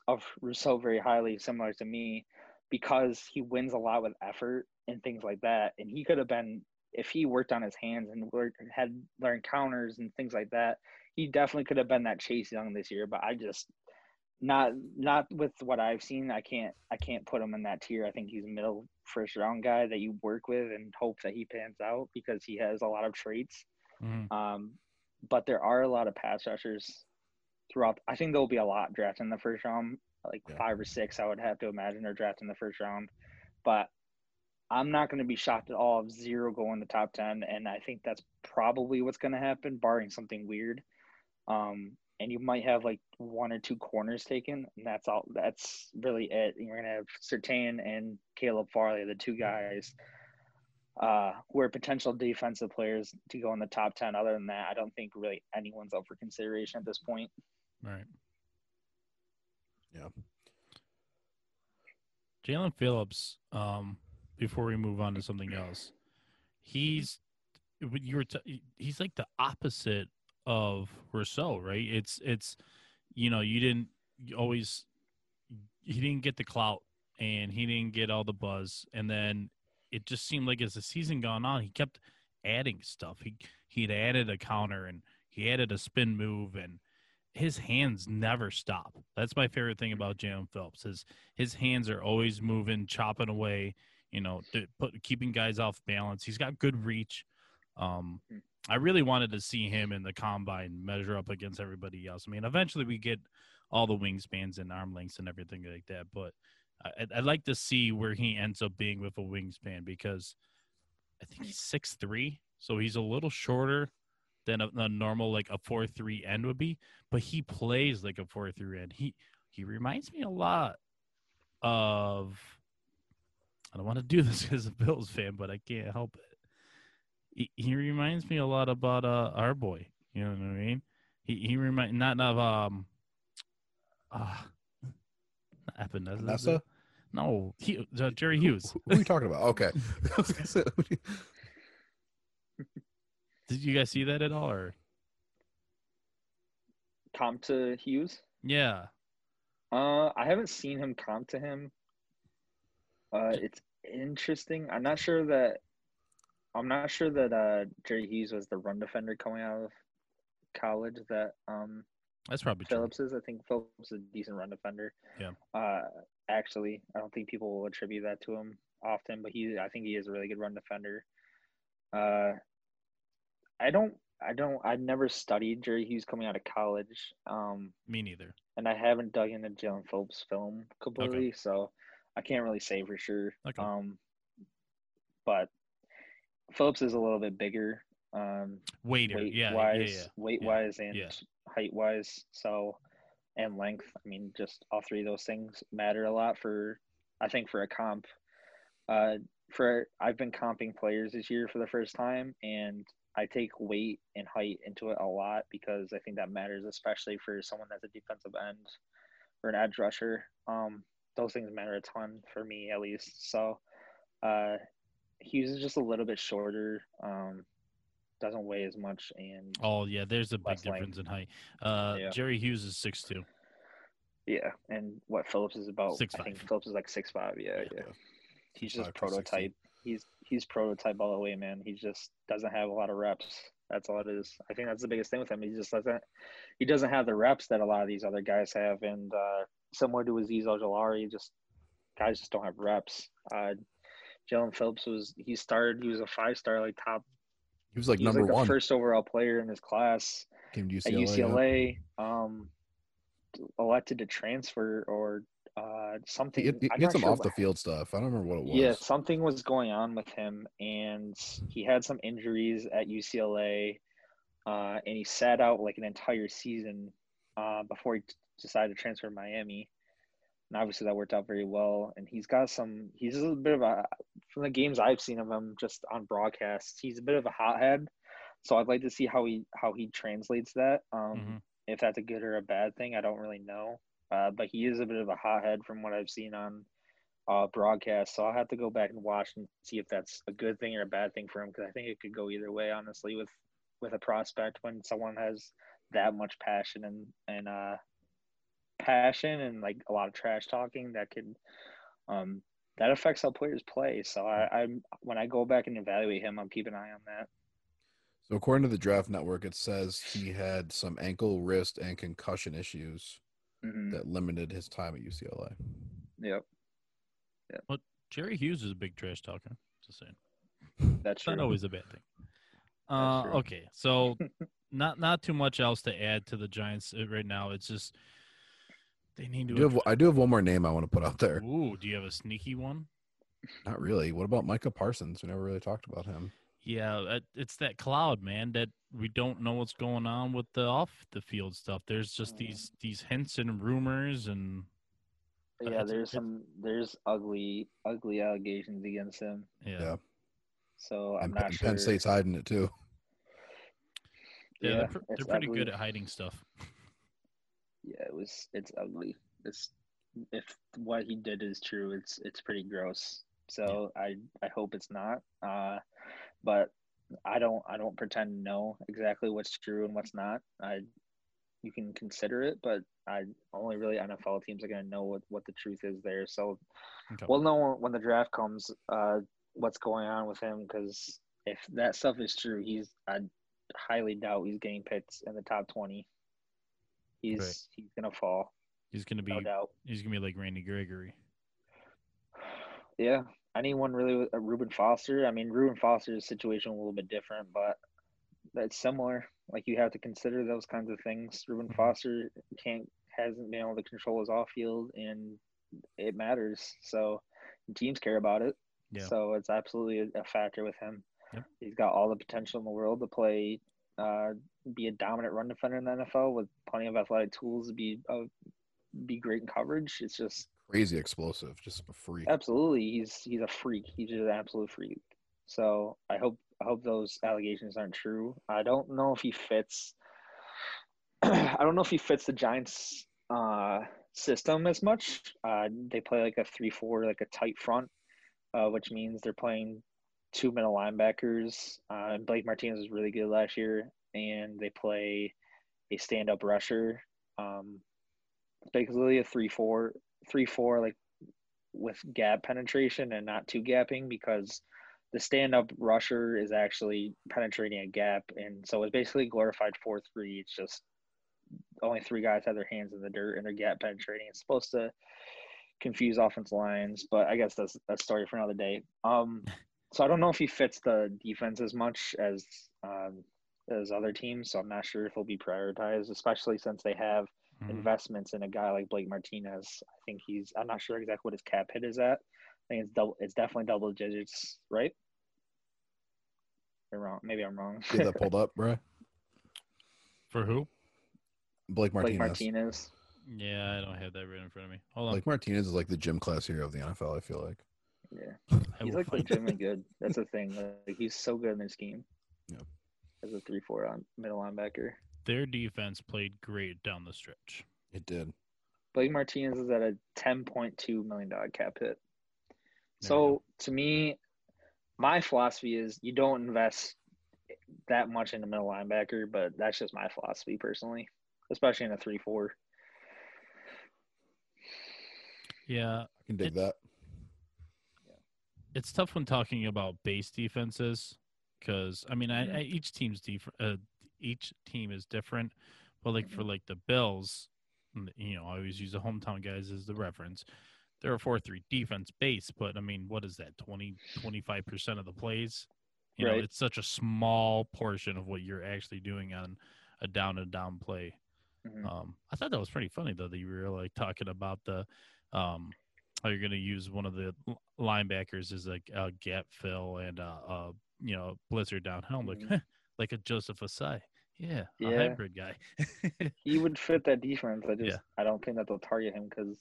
S5: of Rousseau very highly, similar to me, because he wins a lot with effort and things like that. And he could have been, if he worked on his hands and worked, had learned counters and things like that, he definitely could have been that Chase Young this year. But I just not not with what I've seen. I can't I can't put him in that tier. I think he's a middle first round guy that you work with and hope that he pans out because he has a lot of traits.
S3: Mhm.
S5: Um, but there are a lot of pass rushers throughout. I think there'll be a lot drafted in the first round, like
S4: Yeah.
S5: five or six. I would have to imagine are drafted in the first round. But I'm not going to be shocked at all if zero go in the top ten, and I think that's probably what's going to happen, barring something weird. Um, and you might have like one or two corners taken, and that's all. That's really it. You're going to have Surtain and Caleb Farley, the two guys uh, who are potential defensive players to go in the top 10. Other than that, I don't think really anyone's up for consideration at this point.
S3: Right.
S4: Yeah.
S3: Jaelan Phillips, um, before we move on to something else, he's you were t- he's like the opposite of Rousseau, right? It's it's you know, you didn't always he didn't get the clout and he didn't get all the buzz and then it just seemed like as the season gone on, he kept adding stuff. He he'd added a counter and he added a spin move and his hands never stop. That's my favorite thing about Jaelan Phillips. Is his hands are always moving, chopping away. You know, put keeping guys off balance. He's got good reach. Um, I really wanted to see him in the combine measure up against everybody else. I mean, eventually we get all the wingspans and arm lengths and everything like that, but I, I'd like to see where he ends up being with a wingspan because I think he's six three, so he's a little shorter than a, a normal like a four three end would be, but he plays like a four three end. He he reminds me a lot of. I don't want to do (laughs) this as a Bills fan, but I can't help it. He, he reminds me a lot about uh, our boy. You know what I mean? He he remind not of um. Ah, uh, Epenesa.
S4: Vanessa?
S3: No, he, uh, Jerry Hughes.
S4: Who are you talking about? Okay. (laughs) (laughs) I was gonna say,
S3: Did you guys see that at all? Or
S5: Comp to Hughes?
S3: yeah,
S5: Uh, I haven't seen him comp to him. Uh, it's interesting. I'm not sure that. I'm not sure that uh, Jerry Hughes was the run defender coming out of college. That um,
S3: that's probably true.
S5: Phillips is. I think Phillips is a decent run defender.
S3: Yeah.
S5: Uh, actually, I don't think people will attribute that to him often, but he, I think he is a really good run defender. Uh, I don't, I don't, I've never studied Jerry Hughes coming out of college. Um,
S3: Me neither.
S5: and I haven't dug into Jaelan Phillips' film completely, so I can't really say for sure.
S3: Okay.
S5: Um, but Phillips is a little bit bigger. Um,
S3: Waiter,
S5: weight
S3: yeah,
S5: wise,
S3: yeah, yeah.
S5: weight wise, and height wise. So, and length. I mean, just all three of those things matter a lot for, I think, for a comp. Uh, for I've been comping players this year for the first time, and I take weight and height into it a lot because I think that matters, especially for someone that's a defensive end or an edge rusher. Um, those things matter a ton for me at least. So uh, Hughes is just a little bit shorter. Um, doesn't weigh as much, and
S3: Oh yeah, there's a big
S5: Less length.
S3: difference in height. Uh,
S5: Yeah.
S3: Jerry Hughes is six two.
S5: yeah, and what Phillips is about.
S3: Six
S5: I think
S3: five.
S5: Phillips is like six five. Yeah, yeah. He's just
S4: 6'5" to 6'2".
S5: prototype. He's he's prototype all the way, man. He just doesn't have a lot of reps. That's all it is. I think that's the biggest thing with him. He just doesn't he doesn't have the reps that a lot of these other guys have, and uh, similar to Azeez Ojulari, just guys just don't have reps. Uh, Jaelan Phillips was he started. He was a five star, like top.
S4: He was like
S5: He was
S4: number
S5: like the
S4: one.
S5: first overall player in his class
S4: Came to UCLA.
S5: at
S4: yeah.
S5: UCLA. Um, elected to transfer or uh, something.
S4: He, he, he had some
S5: sure
S4: off the field stuff. I don't remember what it was.
S5: yeah, something was going on with him, and he had some injuries at UCLA, uh, and he sat out like an entire season uh, before he t- decided to transfer to Miami. And obviously, that worked out very well. And he's got some. He's a little bit of a from the games I've seen of him just on broadcasts. He's a bit of a hothead, so I'd like to see how he how he translates that. Um,
S3: Mhm.
S5: If that's a good or a bad thing, I don't really know. Uh, but he is a bit of a hothead from what I've seen on uh, broadcast. So I'll have to go back and watch and see if that's a good thing or a bad thing for him because I think it could go either way, honestly, with with a prospect when someone has that much passion and and uh, passion and like a lot of trash talking that could um, that affects how players play. So I, I'm when I go back and evaluate him, I'm keeping an eye on that.
S4: So according to the Draft Network, it says he had some ankle, wrist, and concussion issues
S5: hmm
S4: that limited his time at UCLA.
S5: Yep, Yeah.
S3: But Jerry Hughes is a big trash talker. Just saying. (laughs)
S5: that's true.
S3: not always a bad thing. Uh, okay, so (laughs) not not too much else to add to the Giants uh, right now. It's just they need
S4: I
S3: to.
S4: do, have, I do have one more name I want to put out there.
S3: Ooh, do you have a sneaky one?
S4: Not really. What about Micah Parsons? We never really talked about him.
S3: Yeah, it's that cloud, man. That we don't know what's going on with the off the field stuff. There's just
S5: Mhm.
S3: these these hints and rumors, and
S5: Yeah, there's some there's ugly ugly allegations against him.
S3: yeah,
S4: Yeah.
S5: So I'm
S4: And,
S5: not
S4: and
S5: sure.
S4: Penn State's hiding it too.
S3: yeah,
S5: Yeah,
S3: they're, pr- they're pretty
S5: ugly.
S3: good at hiding stuff.
S5: Yeah, it was it's ugly. It's if what he did is true, it's it's pretty gross. So I I hope it's not. Uh, but I don't I don't pretend to know exactly what's true and what's not. I you can consider it, but I only really NFL teams are gonna know what what the truth is there. So
S3: Okay.
S5: we'll know when the draft comes uh what's going on with him because if that stuff is true, he's I highly doubt he's getting picked in the top twenty. He's
S3: Right.
S5: he's gonna fall,
S3: He's gonna be
S5: no doubt.
S3: he's gonna be like Randy Gregory.
S5: Yeah, anyone really with uh, Reuben Foster. I mean, Reuben Foster's situation a little bit different, but that's similar. Like you have to consider those kinds of things. Reuben
S3: Mhm.
S5: Foster can't hasn't been able to control his off field, and it matters. So teams care about it.
S3: Yeah.
S5: So it's absolutely a, a factor with him.
S3: Yep.
S5: He's got all the potential in the world to play, uh, be a dominant run defender in the NFL with plenty of athletic tools to be uh, be great in coverage. It's just
S4: Crazy explosive, just a freak.
S5: Absolutely, he's he's a freak. He's just an absolute freak. So I hope I hope those allegations aren't true. I don't know if he fits. (clears throat) I don't know if he fits the Giants' uh, system as much. Uh, they play like a three-four, like a tight front, uh, which means they're playing two middle linebackers. Uh, Blake Martinez was really good last year, and they play a stand-up rusher. Um, basically a three-four, three-four, like with gap penetration and not too gapping because the stand up rusher is actually penetrating a gap. And so it's basically glorified 4-3 it's just only three guys have their hands in the dirt and they're gap penetrating. It's supposed to confuse offense lines but i guess that's a story for another day. Um (laughs) so i don't know if he fits the defense as much as um as other teams so i'm not sure if he'll be prioritized especially since they have
S3: Mhm.
S5: investments in a guy like Blake Martinez. I think he's I'm not sure exactly what his cap hit is at. I think it's double it's definitely double digits, right? Or wrong. Maybe I'm wrong.
S4: Get that pulled up, bro. (laughs)
S3: For who?
S4: Blake Martinez.
S5: Blake Martinez.
S3: Yeah, I don't have that right in front of me. Hold on.
S4: Blake Martinez is like the gym class hero of the NFL. I feel like.
S5: Yeah. (laughs) He's like
S3: find it.
S5: legitimately good. That's the thing. Like he's so good in this game.
S4: Yeah.
S5: As a three four on middle linebacker.
S3: Their defense played great down the stretch.
S4: It did.
S5: Blake Martinez is at a ten point two million dollar cap hit. So to me, my philosophy is you don't invest that much in a middle linebacker, but that's just my philosophy personally, especially in a three four.
S3: Yeah,
S4: I can dig that.
S3: it's tough when talking about base defenses because I mean, I, I each team's def- uh, each team is different, but like for like the Bills, you know, I always use the hometown guys as the reference. They're a four three defense base, but I mean, what is that 20 25 percent of the plays? You know, it's such a small portion of what you're actually doing on a down and down play.
S5: Mhm.
S3: Um, I thought that was pretty funny though that you were like talking about the um, how you're going to use one of the linebackers as a, a gap fill and a, uh, you know blizzard downhill. I'm like
S5: Mhm.
S3: Like a Joseph Ossai. Yeah, a
S5: Yeah.
S3: hybrid guy. (laughs)
S5: He would fit that defense. I just
S3: Yeah.
S5: I don't think that they'll target him because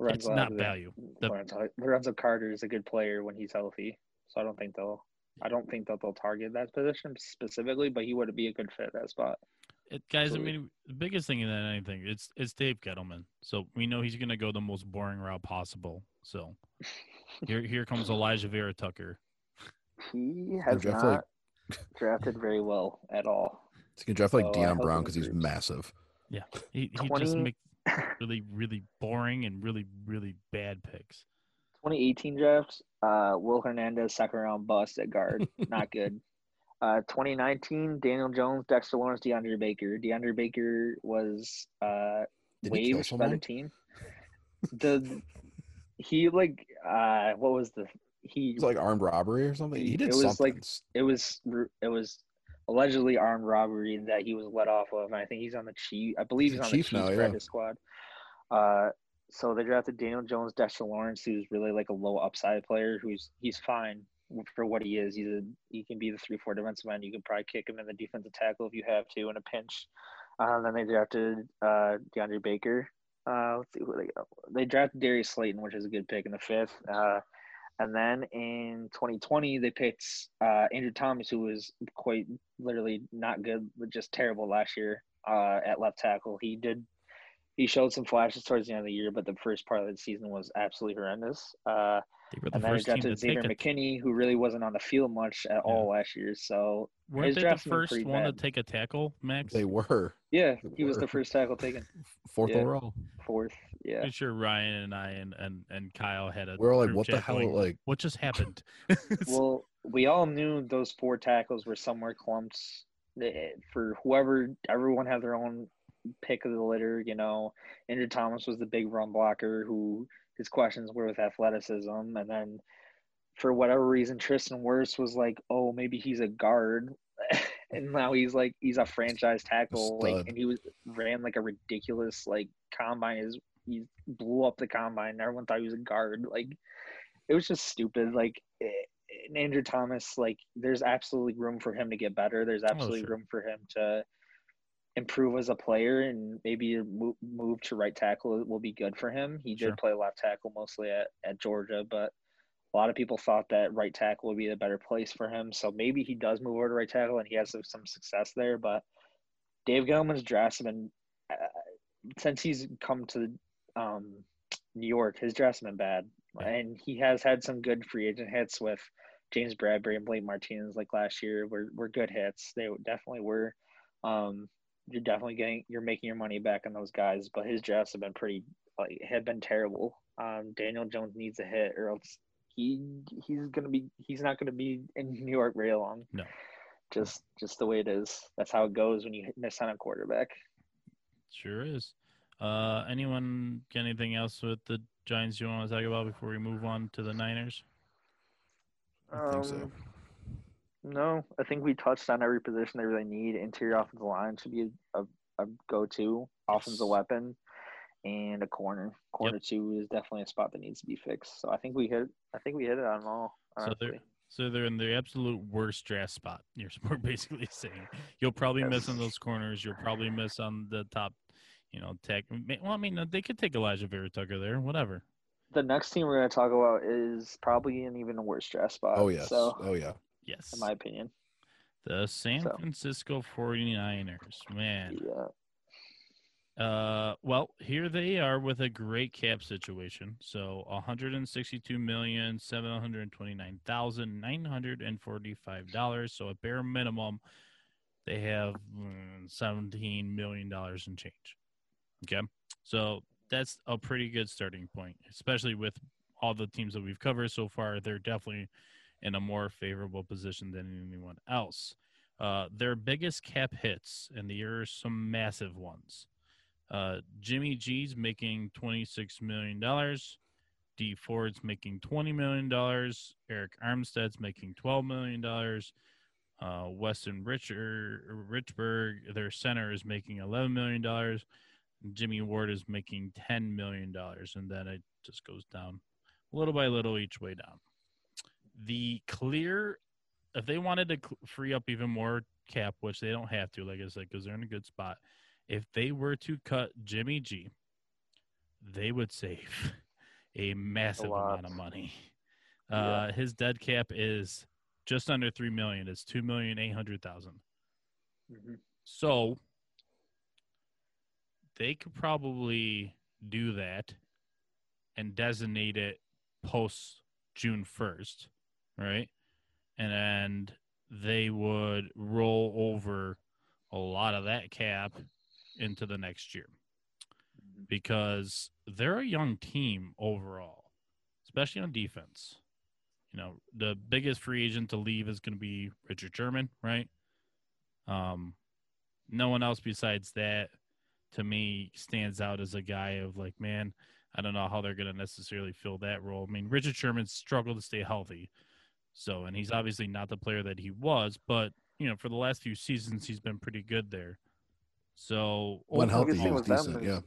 S3: it's not value. The-
S5: Lorenzo, Lorenzo Carter is a good player when he's healthy, so I don't think they'll. I don't think that they'll target that position specifically, but he would be a good fit at that spot.
S3: It, guys,
S5: Absolutely.
S3: I mean, the biggest thing in that anything, it's it's Dave Gettleman. So we know he's going to go the most boring route possible. So here here comes Alijah Vera Tucker.
S5: He has
S4: draft,
S5: not drafted very well at all.
S4: He's gonna draft like
S5: Oh, I
S4: Deion Brown because he's
S5: improves.
S4: massive.
S3: He he just
S5: 20
S3: makes (laughs) really really boring and really really bad picks.
S5: 2018 drafts, uh, Will Hernandez second round bust at guard, (laughs) not good. Uh, 2019, Daniel Jones, Dexter Lawrence, DeAndre Baker. DeAndre Baker was uh,
S4: Did he kill
S5: waived by the team. The he like uh, what was the he
S4: It's like armed robbery or something. He did.
S5: It was
S4: something.
S5: like- it was it was allegedly armed robbery that he was let off of. And I think he's on the chief. I believe
S4: He's
S5: he's, on
S4: Chief
S5: the
S4: now,
S5: Chiefs
S4: yeah.
S5: squad. Uh, so they drafted Daniel Jones, Dexter Lawrence, who's really like a low upside player. Who's he's fine for what he is. He's a he can be the three four defensive end. You can probably kick him in the defensive tackle if you have to in a pinch. Uh, then they drafted uh, DeAndre Baker. Uh, let's see who they got. They drafted Darius Slayton, which is a good pick in the fifth. Uh, and then in 2020, they picked uh, Andrew Thomas, who was quite literally not good, but just terrible last year uh, at left tackle. He did, he showed some flashes towards the end of the year, but the first part of the season was absolutely horrendous. Uh,
S3: They were the
S5: and then they
S3: first team to
S5: drafted Xavier McKinney, who really wasn't on the field much at all last year. So
S3: weren't they the first
S5: pretty
S3: one to take a tackle, Max?
S4: they were
S5: yeah,
S4: They
S5: he was the first tackle taken, (laughs)
S4: fourth
S5: Yeah.
S4: overall.
S5: fourth. Yeah.
S3: Pretty sure Ryan and I and, and, and Kyle had a
S4: We were like, what the hell?
S3: going,
S4: Like,
S3: what just happened? (laughs)
S5: Well, we all knew those four tackles were somewhere clumped. Eh, For whoever, everyone had their own pick of the litter. You know, Andrew Thomas was the big run blocker who his questions were with athleticism, and then for whatever reason, Tristan Wirfs was like, "Oh, maybe he's a guard," (laughs) and now he's like he's a franchise tackle. Like, and he was ran like a ridiculous like combine. Is he blew up the combine? and Everyone thought he was a guard. Like it was just stupid. Like eh, and Andrew Thomas, like there's absolutely room for him to get better. There's absolutely
S3: sure.
S5: room for him to improve as a player, and maybe a move to right tackle will be good for him. He did
S3: Sure.
S5: play left tackle mostly at, at Georgia, but a lot of people thought that right tackle would be the better place for him. So maybe he does move over to right tackle, and he has some, some success there. But Dave Gettleman's drafts have been uh, since he's come to um, New York, his drafts have been bad, and he has had some good free agent hits with James Bradberry and Blake Martinez like last year were were good hits. They definitely were. Um, you're definitely getting you're making your money back on those guys, but his drafts have been pretty like have been terrible. Um, Daniel Jones needs a hit, or else he he's gonna be he's not gonna be in (laughs) New York very long.
S3: No.
S5: Just just the way it is. That's how it goes when you miss on a quarterback.
S3: Sure is. Uh, anyone got anything else with the Giants you want to talk about before we move on to the Niners?
S4: I think so.
S5: No, I think we touched on every position they really need. Interior offensive line should be a, a, a go-to offensive
S3: Yes.
S5: weapon, and a corner. Corner two is definitely a spot that needs to be fixed. So I think we hit. I think we hit it on them all.
S3: So they're so they're in the absolute worst draft spot. (laughs) You're basically saying you'll probably miss on those corners. You'll probably miss on the top. You know, tech. Well, I mean, they could take Alijah Vera Tucker there. Whatever.
S5: the next team we're going to talk about is probably an even worse draft spot.
S4: Oh yes.
S5: So,
S4: oh yeah.
S3: Yes.
S5: in my opinion,
S3: The San
S5: So.
S3: Francisco 49ers. Man,
S5: yeah.
S3: Uh, well, here they are with a great cap situation. So, one hundred and sixty-two million seven hundred twenty-nine thousand nine hundred and forty-five dollars. So, at bare minimum, they have mm, seventeen million dollars in change. Okay, so that's a pretty good starting point, especially with all the teams that we've covered so far. They're definitely in a more favorable position than anyone else. Uh, their biggest cap hits, and year are some massive ones. Uh, Jimmy G's making $26 million. Dee Ford's making $20 million. Arik Armstead's making $12 million. Uh, Weston Richard, Richburg, their center, is making $11 million. Jimmy Ward is making $10 million. And then it just goes down little by little each way down. The clear, if they wanted to free up even more cap, which they don't have to, like I said, because they're in a good spot, if they were to cut Jimmy G, they would save (laughs) a massive
S5: lot.
S3: amount of money. Uh, his dead cap is just under three million. It's two million eight hundred thousand.
S5: Mhm.
S3: So they could probably do that and designate it post June 1st, right? And then they would roll over a lot of that cap into the next year because they're a young team overall, especially on defense. You know, the biggest free agent to leave is going to be Richard Sherman, right? Um, no one else besides that to me stands out as a guy of like, man, I don't know how they're going to necessarily fill that role. I mean, Richard Sherman struggled to stay healthy. So, and he's obviously not the player that he was, but, you know, for the last few seasons, he's been pretty good there. So,
S4: When
S5: Well,
S4: healthy, he was decent. Yeah.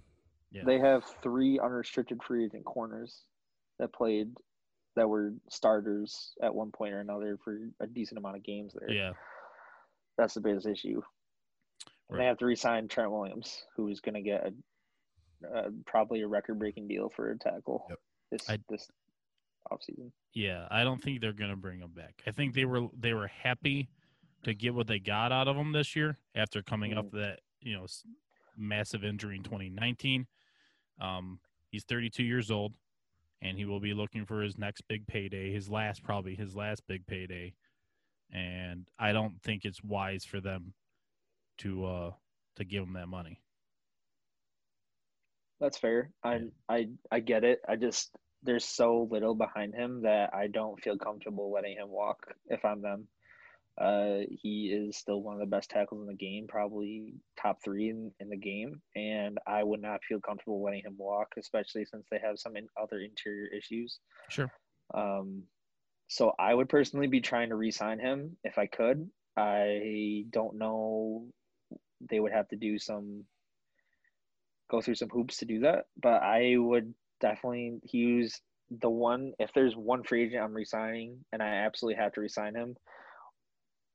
S3: Yeah.
S5: They have three unrestricted free agent corners that played that were starters at one point or another for a decent amount of games there.
S3: yeah,
S5: That's the biggest issue. And
S3: Right.
S5: they have to re-sign Trent Williams, who is going to get a, uh, probably a record-breaking deal for a tackle
S4: Yep.
S5: this
S3: I-
S5: this offseason.
S3: yeah. I don't think they're going to bring him back. I think they were they were happy to get what they got out of him this year after coming
S5: Mhm.
S3: off that you know massive injury in 2019. Um, he's 32 years old, and he will be looking for his next big payday, his last probably his last big payday. And I don't think it's wise for them to uh to give him that money.
S5: That's fair. I I I get it. I just there's so little behind him that I don't feel comfortable letting him walk if I'm them. Uh, he is still one of the best tackles in the game, probably top three in, in the game, and I would not feel comfortable letting him walk, especially since they have some in, other interior issues.
S3: Sure.
S5: Um, so I would personally be trying to re-sign him if I could. I don't know. They would have to do some, go through some hoops to do that. But I would definitely use the one. If there's one free agent I'm re-signing, and I absolutely have to re-sign him,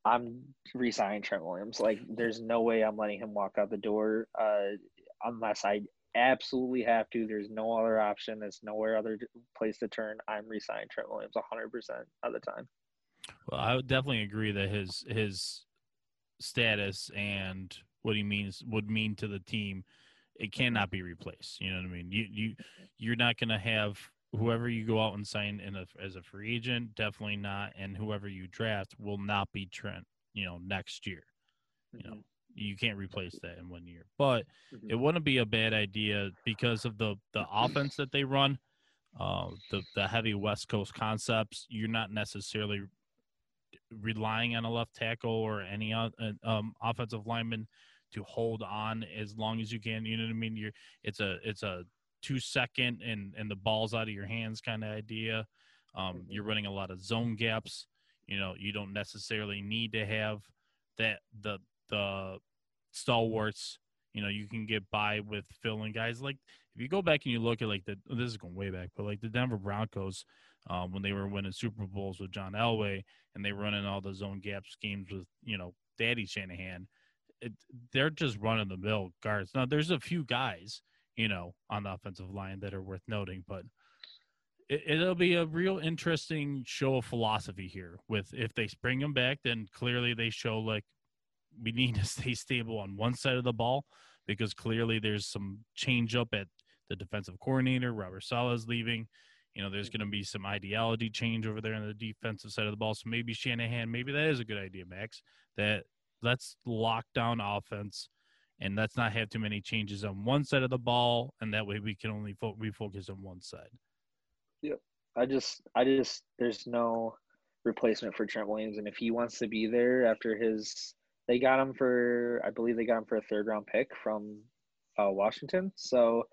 S5: I'm re-signing Trent Williams. Like, there's no way I'm letting him walk out the door, uh, unless I absolutely have to. There's no other option. There's nowhere other place to turn. I'm re-signing Trent Williams 100% of the time.
S3: Well, I would definitely agree that his his status and what he means would mean to the team, it cannot be replaced. You know what I mean? You you you're not going to have whoever you go out and sign in a, as a free agent, definitely not, and whoever you draft will not be Trent. You know, next year, you know, you can't replace that in one year. But
S5: Mhm.
S3: it wouldn't be a bad idea because of the the offense that they run, uh, the the heavy West Coast concepts. You're not necessarily relying on a left tackle or any uh, um, offensive lineman to hold on as long as you can. You know what I mean? You're it's a it's a two second and and the ball's out of your hands kind of idea. Um, You're running a lot of zone gaps. You know, you don't necessarily need to have that the the stalwarts. You know, you can get by with filling guys like if you go back and you look at like the this is going way back, but like the Denver Broncos um, when they were winning Super Bowls with John Elway and they were running all the zone gap schemes with you know Daddy Shanahan. It, they're just running the mill guards. Now there's a few guys you know on the offensive line that are worth noting, but it, it'll be a real interesting show of philosophy here. With if they bring him back, then clearly they show like we need to (laughs) stay stable on one side of the ball because clearly there's some change up at the defensive coordinator. Robert Saleh is leaving. You know, there's going to be some ideology change over there on the defensive side of the ball. So maybe Shanahan, maybe that is a good idea, Max. That let's lock down offense and let's not have too many changes on one side of the ball, and that way we can only fo- refocus on one side. Yep.
S5: I just, I just, there's no replacement for Trent Williams, and if he wants to be there after his, they got him for, I believe they got him for a third round pick from uh, Washington. So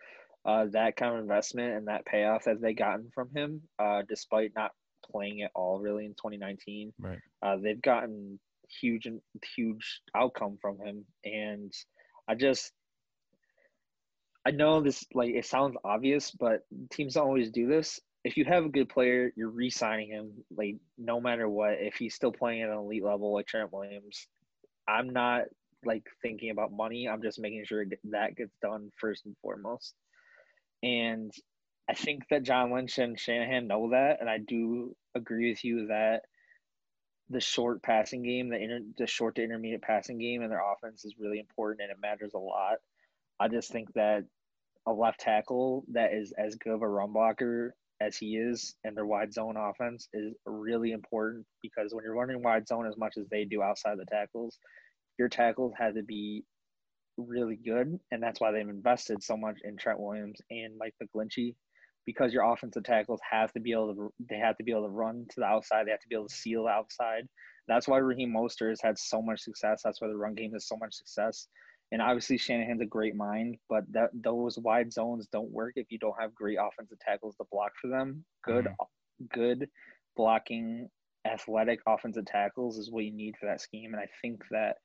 S5: uh, that kind of investment and that payoff that they gotten from him, uh, despite not playing at all really in 2019,
S3: Right.
S5: uh, they've gotten huge and huge outcome from him, and I just. I know this like it sounds obvious, but teams don't always do this if you have a good player, you're re-signing him like no matter what. If he's still playing at an elite level like Trent Williams, I'm not like thinking about money. I'm just making sure that gets done first and foremost. And I think that John Lynch and Shanahan know that, and I do agree with you that the short passing game, the inter, the short to intermediate passing game, and their offense is really important and it matters a lot. I just think that a left tackle that is as good of a run blocker as he is and their wide zone offense is really important because when you're running wide zone as much as they do outside the tackles, your tackles had to be really good. And that's why they've invested so much in Trent Williams and Mike McGlinchey because your offensive tackles have to be able to they have to be able to run to the outside, they have to be able to seal the outside. That's why Raheem Mostert has had so much success. That's why the run game has so much success. And obviously Shanahan's a great mind, but that those wide zones don't work if you don't have great offensive tackles to block for them. Good mm-hmm. good blocking athletic offensive tackles is what you need for that scheme. And I think that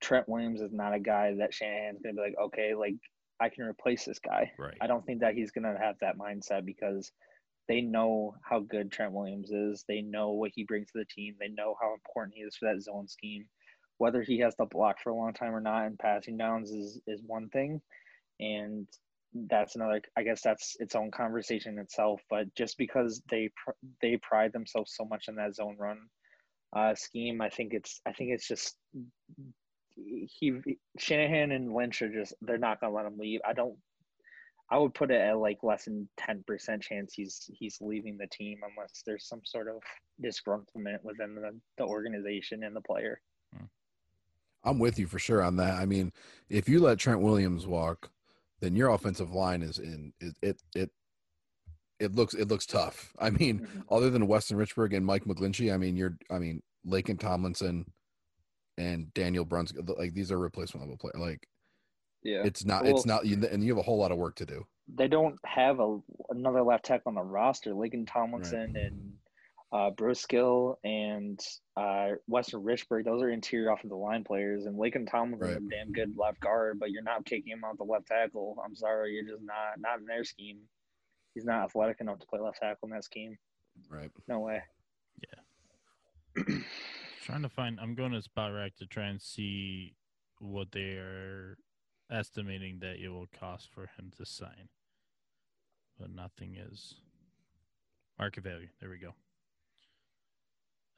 S5: Trent Williams is not a guy that Shanahan's gonna be like, okay, like I can replace this guy.
S3: Right.
S5: I don't think that he's gonna have that mindset because they know how good Trent Williams is. They know what he brings to the team. They know how important he is for that zone scheme whether he has to block for a long time or not in passing downs is is one thing, and that's another. I guess that's its own conversation itself. But just because they they pride themselves so much in that zone run uh, scheme, I think it's I think it's just he Shanahan and Lynch are just they're not gonna let him leave. I don't. I would put it at like less than ten percent chance he's he's leaving the team unless there's some sort of disgruntlement within the, the organization and the player. Hmm.
S4: I'm with you for sure on that. I mean, if you let Trent Williams walk, then your offensive line is in it it it, it looks it looks tough. I mean, mm-hmm. other than Weston Richburg and Mike McGlinchey, I mean, you're I mean, Laken Tomlinson and Daniel Brunskill, like these are replacement level players. Like,
S5: yeah,
S4: it's not well, it's not, and you have a whole lot of work to do.
S5: They don't have a another left tackle on the roster. Lincoln Tomlinson right. and uh, Brunskill and uh, Weston Richburg, those are interior offensive line players, and Laken Tomlinson right. is a damn good left guard, but you're not kicking him out the left tackle. I'm sorry, you're just not not in their scheme. He's not athletic enough to play left tackle in that scheme.
S4: Right.
S5: No way.
S3: Yeah. (clears throat) trying to find. I'm going to Spot Spotrac to try and see what they are estimating that it will cost for him to sign, but nothing is market value. There we go.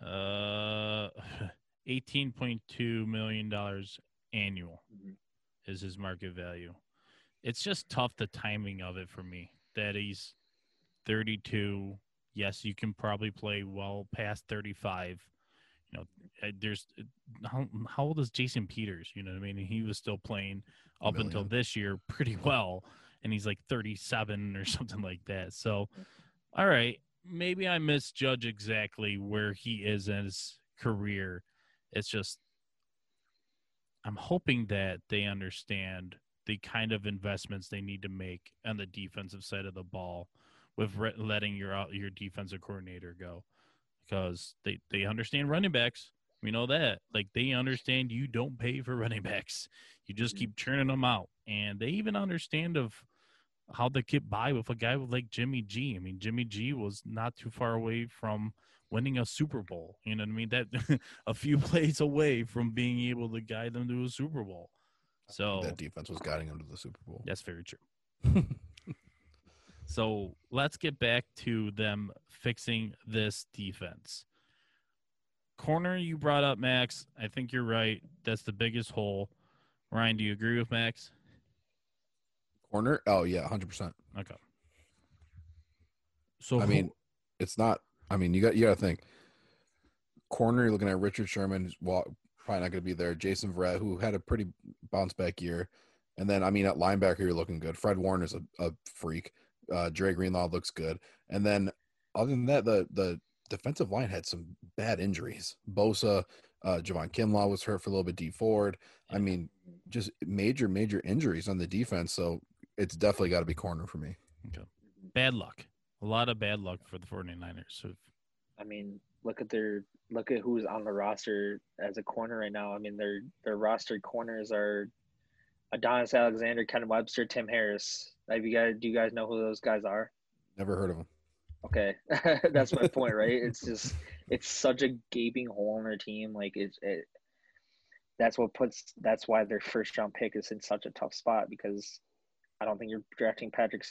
S3: Uh, (laughs) eighteen point two million dollars annual mm-hmm. is his market value. It's just tough the timing of it for me. That he's thirty two. Yes, you can probably play well past thirty five. You know, there's how, how old is Jason Peters? You know what I mean? He was still playing up until this year pretty (laughs) well, and he's like 37 or something like that. So, all right, maybe I misjudge exactly where he is in his career. It's just I'm hoping that they understand the kind of investments they need to make on the defensive side of the ball with re- letting your your defensive coordinator go because they they understand running backs. We know that. Like they understand you don't pay for running (laughs) backs. You just mm-hmm. keep churning them out. And they even understand of how they get by with a guy like Jimmy G. I mean, Jimmy G was not too far away from winning a Super Bowl. You know what I mean? That (laughs) a few (laughs) plays away from being able to guide them to a Super Bowl. So
S4: that defense was guiding them to the Super Bowl.
S3: That's very true. So let's get back to them fixing this defense. Corner you brought up, Max. I think you're right. That's the biggest hole. Ryan, do you agree with Max?
S4: Corner? Oh yeah, hundred percent.
S3: Okay. So
S4: I
S3: who-
S4: mean, it's not. I mean, you got you got to think. Corner, you're looking at Richard Sherman, who's probably not going to be there. Jason Verrett, who had a pretty bounce back year, and then I mean, at linebacker, you're looking good. Fred Warner's a, a freak. Uh, Dre Greenlaw looks good, and then other than that, the the defensive line had some bad injuries. Bosa, uh, Javon Kinlaw was hurt for a little bit. Dee Ford. I mean, just major major injuries on the defense. So it's definitely got to be corner for me.
S3: bad luck. A lot of bad luck for the 49ers. So
S5: I mean, look at their look at who's on the roster as a corner right now. I mean, their their roster corners are Adonis Alexander, Ken Webster, Tim Harris. Have you guys do you guys know who those guys are?
S4: Never heard of them.
S5: Okay, (laughs) that's my point, right? It's just it's such a gaping hole in their team. Like it's it, that's what puts that's why their first round pick is in such a tough spot because I don't think you're drafting Patrick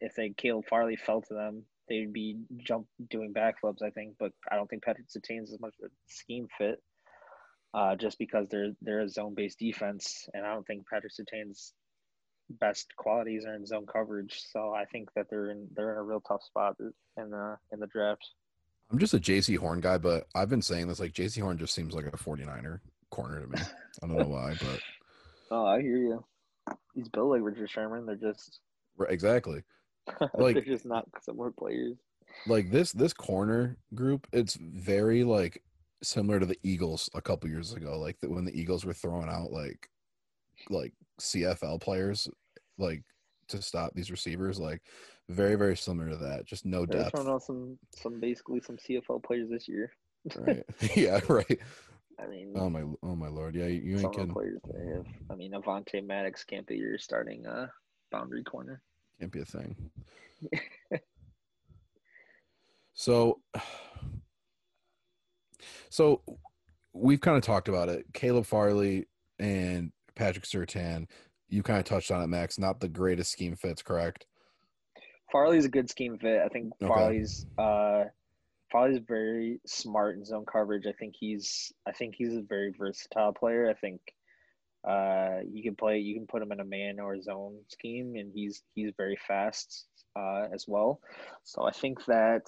S5: if they Caleb Farley fell to them, they'd be jump doing backflips. I think, but I don't think Patrick Surtain's as much of a scheme fit. Uh, just because they're they're a zone based defense, and I don't think Patrick Surtain's best qualities are in zone coverage. So I think that they're in they're in a real tough spot in the in the draft.
S4: I'm just a Jaycee Horn guy, but I've been saying this like Jaycee Horn just seems like a 49er corner to me. I don't know why, but (laughs)
S5: Oh, I hear you. He's built like Richard Sherman. They're just
S4: right, exactly. (laughs) Like-
S5: they're just not similar players.
S4: Like this this corner group, it's very like similar to the Eagles a couple years ago. Like that when the Eagles were throwing out like like CFL players like to stop these receivers, like very very similar to that. Just no
S5: They're
S4: depth.
S5: throwing out some some basically some CFL players this year.
S4: Right. (laughs) (laughs) yeah. Right.
S5: I mean,
S4: Oh my. Oh my lord. Yeah. You, ain't kidding.
S5: players they have. I mean, Avonte Maddox can't be your starting uh, boundary corner.
S4: Can't be a thing. (laughs) so, so we've kind of talked about it. Caleb Farley and Patrick Surtain. You kind of touched on it, Max. Not the greatest scheme fits, correct?
S5: Farley's a good scheme fit. I think
S4: Okay.
S5: Farley's uh Farley's very smart in zone coverage. I think he's I think he's a very versatile player. I think uh you can play you can put him in a man or a zone scheme and he's he's very fast uh as well. So I think that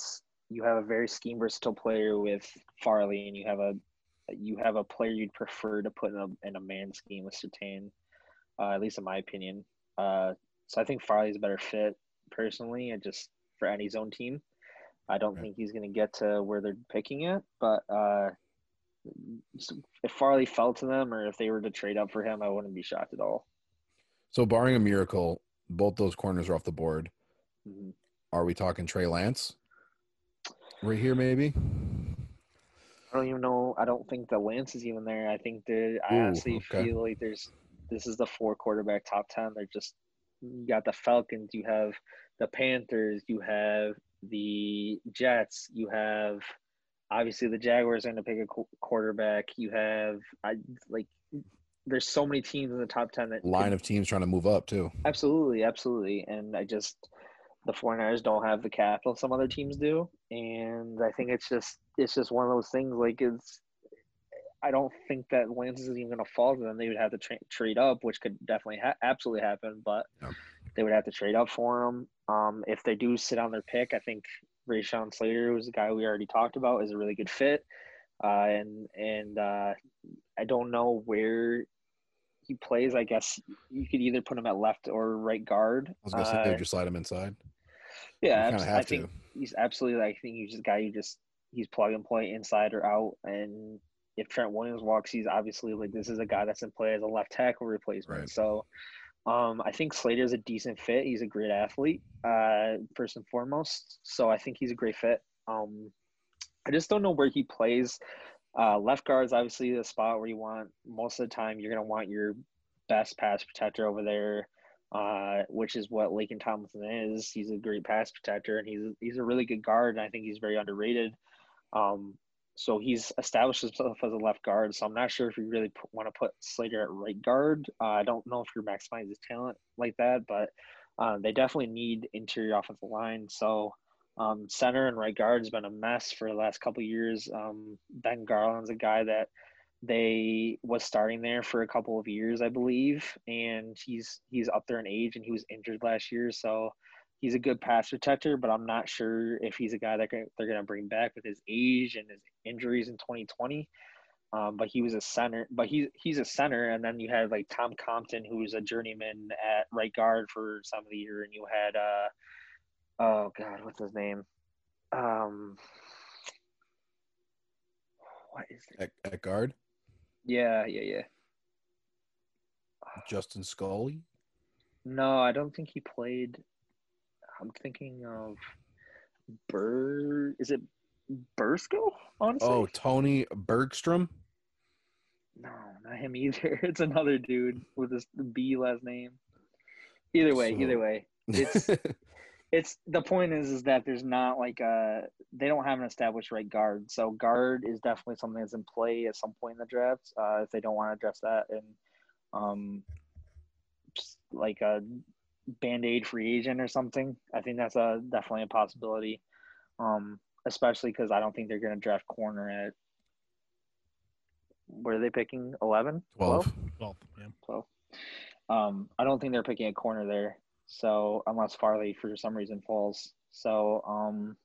S5: you have a very scheme versatile player with Farley and you have a you have a player you'd prefer to put in a in a man scheme with Surtain, uh, at least in my opinion. Uh so I think Farley's a better fit personally, and just for any zone team. I don't
S4: Okay.
S5: think he's going to get to where they're picking it, but uh, if Farley fell to them or if they were to trade up for him, I wouldn't be shocked at all.
S4: So, barring a miracle, both those corners are off the board.
S5: Mhm.
S4: Are we talking Trey Lance? Right here, maybe.
S5: I don't even know. I don't think that Lance is even there. I think that I
S4: Ooh,
S5: honestly
S4: okay.
S5: feel like there's this is the four quarterback top ten. They're just you got the Falcons, you have the Panthers, you have the Jets, you have obviously the Jaguars are going to pick a qu- quarterback. You have I like there's so many teams in the top ten that
S4: Line
S5: could-
S4: of teams trying to move up too.
S5: Absolutely, absolutely. And I just the 49ers don't have the capital some other teams do. And I think it's just it's just one of those things like it's I don't think that Lance is even going to fall to them. They would have to tra- trade up, which could definitely ha- absolutely happen, but
S4: Yeah.
S5: they would have to trade up for him. Um, if they do sit on their pick, I think Rashawn Slater, who's a guy we already talked about, is a really good fit. Uh, and and uh, I don't know where he plays. I guess you could either put him at left or right guard.
S4: I was gonna say
S5: Uh,
S4: they would just slide him inside.
S5: Yeah,
S4: You
S5: abs-
S4: have
S5: I think
S4: to.
S5: he's absolutely. I think he's just a guy you just he's plug and play inside or out. And if Trent Williams walks, he's obviously like this is a guy that's in play as a left tackle replacement.
S4: Right.
S5: So, um, I think Slater's a decent fit. He's a great athlete, uh, first and foremost. So I think he's a great fit. Um, I just don't know where he plays. Uh, left guard is obviously the spot where you want most of the time you're going to want your best pass protector over there, uh, which is what Laken Tomlinson is. He's a great pass protector and he's he's a really good guard, and I think he's very underrated. Um, so he's established himself as a left guard. So I'm not sure if you really p- want to put Slater at right guard. Uh, I don't know if you're maximizing his talent like that, but uh, they definitely need interior offensive line. So um, center and right guard has been a mess for the last couple years. Um, ben Garland's a guy that they was starting there for a couple of years, I believe, and he's he's up there in age and he was injured last year, so he's a good pass protector, but I'm not sure if he's a guy that they're going to bring back with his age and his injuries in 2020. Um, but he was a center, but he's he's a center, and then you had like Tom Compton, who was a journeyman at right guard for some of the year, and you had uh, oh god, what's his name? Um, what is it?
S4: At, at guard,
S5: Yeah, yeah, yeah.
S4: Justin Scully.
S5: No, I don't think he played. I'm thinking of Bur. Is it Bursko? Honestly,
S4: Oh, Tony Bergstrom.
S5: no, not him either. (laughs) It's another dude with this B last name. Either way,
S4: So-
S5: either way, (laughs) it's it's the point is is that there's not like a they don't have an established right guard. So guard is definitely something that's in play at some point in the draft. Uh, if they don't want to address that and um, like a band aid free agent or something, I think that's a definitely a possibility. Um, especially because I don't think they're going to draft corner at. Where are they picking? 11?
S4: 12.
S3: Well, yeah.
S5: So, um, I don't think they're picking a corner there. So unless Farley for some reason falls, so um,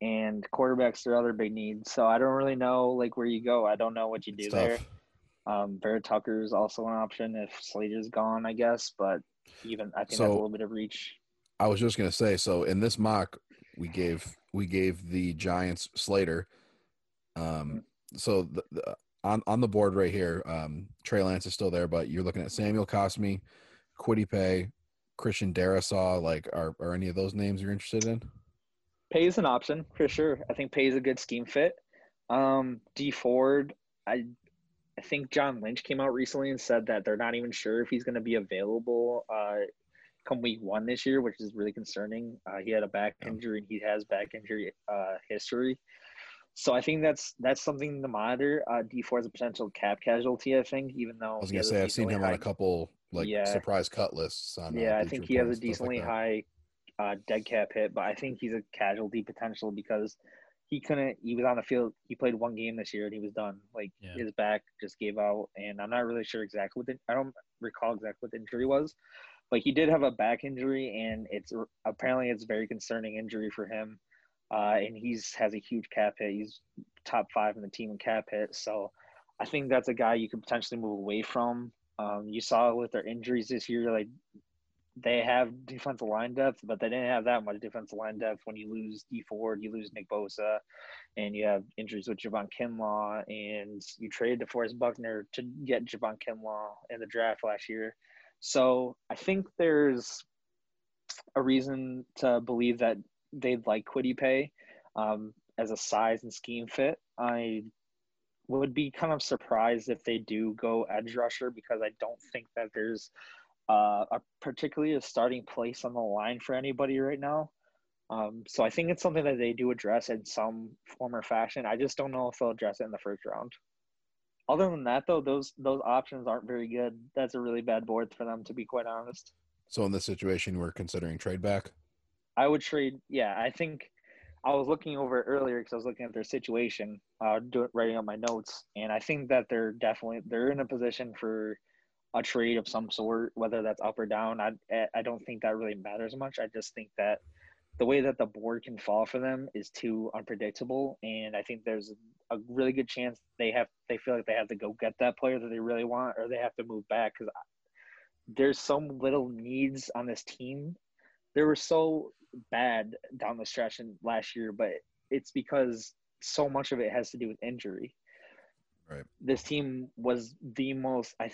S5: and quarterbacks are other big needs. So I don't really know like where you go. I don't know what you do there. Um, Vera Tucker is also an option if Slater's gone, I guess. But even I think that's a little bit of reach.
S4: I was just gonna say. So in this mock, we gave we gave the Giants Slater. Um, so the, the, on on the board right here, um, Trey Lance is still there, but you're looking at Samuel Cosmi, Kwity Paye, Christian Darrisaw. Like, are are any of those names you're interested in?
S5: Paye is an option for sure. I think Paye is a good scheme fit. Um, Dee Ford, I I think John Lynch came out recently and said that they're not even sure if he's going to be available uh, come week one this year, which is really concerning. Uh, he had a back
S4: Yeah.
S5: injury and he has back injury uh, history. So I think that's that's something to monitor. Uh, Dee Ford is a potential cap casualty. I think, even though
S4: I was gonna say I've seen
S5: decently
S4: him on a couple like
S5: Yeah.
S4: surprise cut lists. On uh,
S5: yeah, I think he has a
S4: stuff like
S5: decently high uh, dead cap hit, but I think he's a casualty potential because he couldn't. He was on the field. He played one game this year and he was done. Like
S3: Yeah.
S5: his back just gave out, and I'm not really sure exactly what the, I don't recall exactly what the injury was, but he did have a back injury, and it's apparently it's a very concerning injury for him. Uh, and he's has a huge cap hit. He's top five in the team in cap hit, so I think that's a guy you could potentially move away from. Um, you saw with their injuries this year, like they have defensive line depth, but they didn't have that much defensive line depth. When you lose Dee Ford, you lose Nick Bosa, and you have injuries with Javon Kinlaw, and you traded DeForest Buckner to get Javon Kinlaw in the draft last year. So I think there's a reason to believe that they'd like Kwity Paye um, as a size and scheme fit. I would be kind of surprised if they do go edge rusher because I don't think that there's uh, a particularly a starting place on the line for anybody right now. Um, so I think it's something that they do address in some form or fashion. I just don't know if they'll address it in the first round. Other than that, though, those those options aren't very good. That's a really bad board for them, to be quite honest.
S4: So in this situation, we're considering trade back.
S5: I would trade. Yeah, I think I was looking over earlier because I was looking at their situation, uh, doing writing up my notes, and I think that they're definitely they're in a position for a trade of some sort, whether that's up or down. I I don't think that really matters much. I just think that the way that the board can fall for them is too unpredictable, and I think there's a really good chance they have they feel like they have to go get that player that they really want, or they have to move back because there's some little needs on this team. There were so bad down the stretch in last year, but it's because so much of it has to do with injury.
S4: Right.
S5: This team was the most. I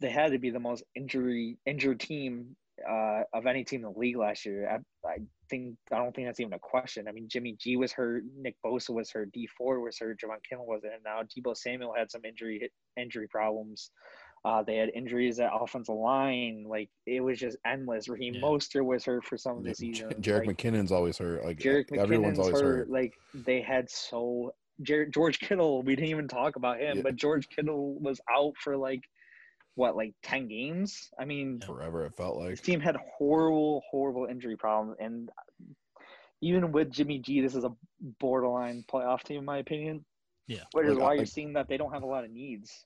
S5: they had to be the most injury injured team uh, of any team in the league last year. I, I think I don't think that's even a question. I mean, Jimmy G was hurt, Nick Bosa was hurt, Dee Ford was hurt, Javon Kinlaw was in, and now Deebo Samuel had some injury injury problems. Uh, they had injuries at offensive line. Like it was just endless. Raheem
S3: Yeah.
S5: Mostert was hurt for some of the season.
S4: Jerick
S5: like,
S4: McKinnon's always hurt. Like
S5: Jerick
S4: everyone's
S5: McKinnon's
S4: always
S5: hurt.
S4: hurt.
S5: Like they had so Jer- George Kittle. We didn't even talk about him,
S4: Yeah.
S5: but George Kittle was out for like what, like ten games. I mean,
S4: Forever, it felt
S5: this
S4: like.
S5: team had horrible, horrible injury problems, and even with Jimmy G, this is a borderline playoff team in my opinion.
S3: Yeah.
S5: Which is
S4: Like,
S5: why
S4: I-
S5: you're
S4: like-
S5: seeing that they don't have a lot of needs.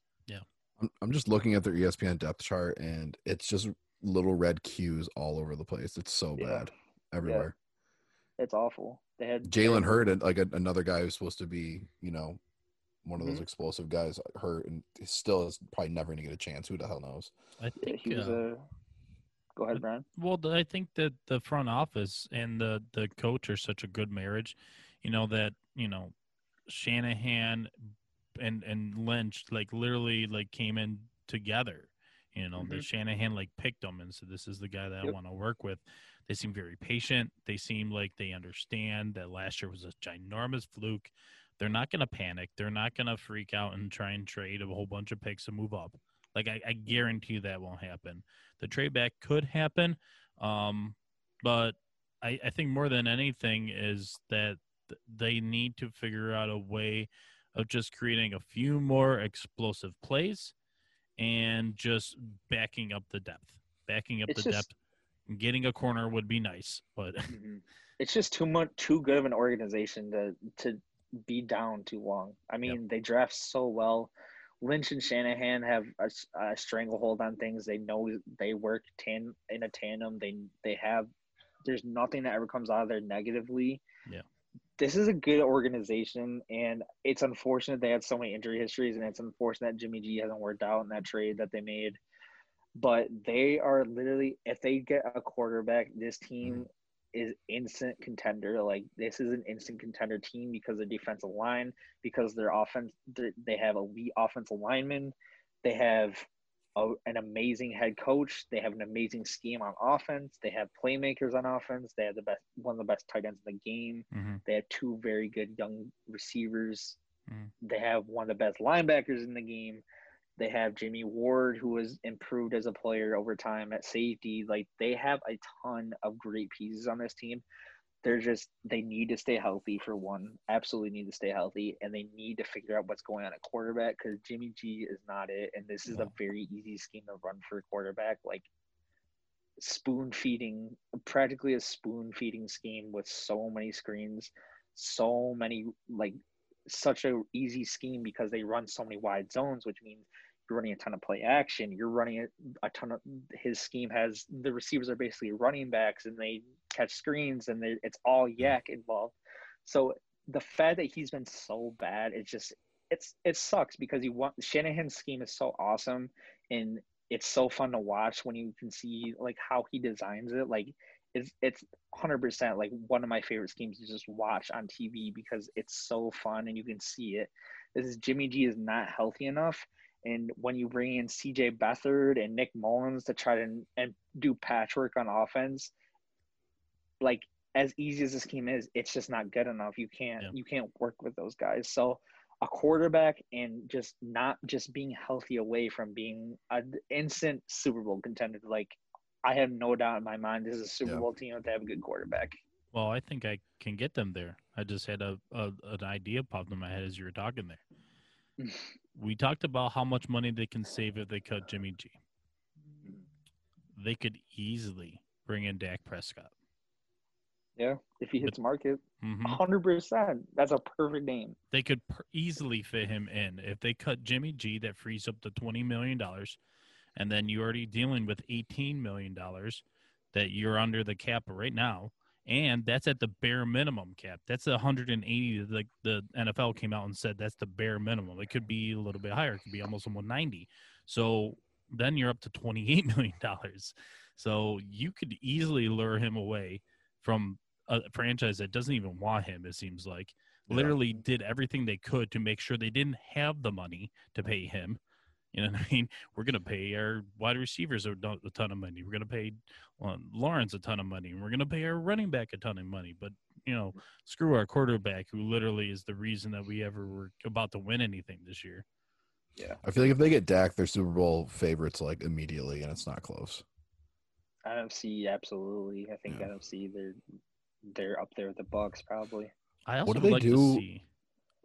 S4: I'm, I'm just looking at their ESPN depth chart, and it's just little red Qs all over the place. It's so
S5: Yeah.
S4: bad everywhere.
S5: It's awful. They had
S4: Jalen Hurd, and like a, another guy who's supposed to be, you know, one of those
S5: Mhm.
S4: explosive guys, hurt, and he still is probably never going to get a chance. Who the hell knows?
S3: I think
S5: he was
S3: uh,
S5: a. Go ahead, Brian.
S3: Well, I think that the front office and the the coach are such a good marriage. You know that you know Shanahan and and Lynch like literally like came in together. You know, the
S5: Mhm.
S3: Shanahan like picked them and said, "This is the guy that I want to work with." They seem very patient. They seem like they understand that last year was a ginormous fluke. They're not going to panic. They're not going to freak out and try and trade a whole bunch of picks and move up. Like I, I guarantee you that won't happen. The trade back could happen, um, but I, I think more than anything is that th- they need to figure out a way of just creating a few more explosive plays and just backing up the depth. Backing up
S5: It's
S3: the
S5: just-
S3: depth. Getting a corner would be nice, but (laughs)
S5: Mhm. It's just too much, too good of an organization to to be down too long. I mean, they draft so well. Lynch and Shanahan have a stranglehold on things. They know they work tan in a tandem. They they have. There's nothing that ever comes out of there negatively.
S3: Yeah.
S5: This is a good organization, and it's unfortunate they had so many injury histories, and it's unfortunate that Jimmy G hasn't worked out in that trade that they made. But they are literally, if they get a quarterback, this team mm-hmm. is instant contender. Like this is an instant contender team because of defensive line, because their offense, they have elite offensive linemen, they have a, an amazing head coach, they have an amazing scheme on offense, they have playmakers on offense, they have the best, one of the best tight ends in the game.
S3: Mhm.
S5: They have two very good young receivers.
S3: Mhm.
S5: They have one of the best linebackers in the game. They have Jimmy Ward, who has improved as a player over time at safety. Like they have a ton of great pieces on this team. They're just they need to stay healthy for one. Absolutely need to stay healthy, and they need to figure out what's going on at quarterback because Jimmy G is not it, and this is a very easy scheme to run for a quarterback. Like spoon feeding, practically a spoon feeding scheme with so many screens, so many like such a easy scheme because they run so many wide zones, which means you're running a ton of play action. You're running a, a ton of his scheme has the receivers are basically running backs and they catch screens and they, it's all YAC involved. So the fact that he's been so bad, it's just it's it sucks because you want Shanahan's scheme is so awesome and it's so fun to watch when you can see like how he designs it. Like it's it's hundred percent like one of my favorite schemes to just watch on TV because it's so fun and you can see it. This is Jimmy G is not healthy enough. And when you bring in CJ Beathard and Nick Mullens to try to and do patchwork on offense, like as easy as this scheme is, it's just not good enough. You can't
S3: Yeah.
S5: you can't work with those guys. So a quarterback and just not just being healthy away from being an instant Super Bowl contender. Like I have no doubt in my mind this is a Super
S4: Yeah.
S5: Bowl team if they have a good quarterback.
S3: well, I think I can get them there. I just had a, a an idea popped in my head as you were talking there. (laughs) we talked about how much money they can save if they cut Jimmy G. They could easily bring in Dak Prescott.
S5: Yeah, if he hits market,
S3: hmm
S5: hundred percent. That's a perfect name.
S3: They could per- easily fit him in if they cut Jimmy G. That frees up the twenty million dollars, and then you're already dealing with eighteen million dollars that you're under the cap right now, and that's at the bare minimum cap. That's 180. Like the NFL came out and said that's the bare minimum. It could be a little bit higher. It could be almost 190. So then you're up to 28 (laughs) million dollars. So you could easily lure him away from a franchise that doesn't even want him. It seems like
S4: Yeah.
S3: literally did everything they could to make sure they didn't have the money to pay him. You know what I mean? We're going to pay our wide receivers a, a ton of money. We're going to pay um, Lawrence a ton of money. And We're going to pay our running back a ton of money. But, you know, screw our quarterback, who literally is the reason that we ever were about to win anything this year. Yeah.
S4: I feel like if they get Dak, they're Super Bowl favorites like immediately, and it's not close.
S5: NFC, absolutely. I think
S4: Yeah.
S5: NFC, they're they're up there with the Bucs probably.
S3: I also
S4: do
S3: would
S4: they
S3: like
S4: do-
S3: to see.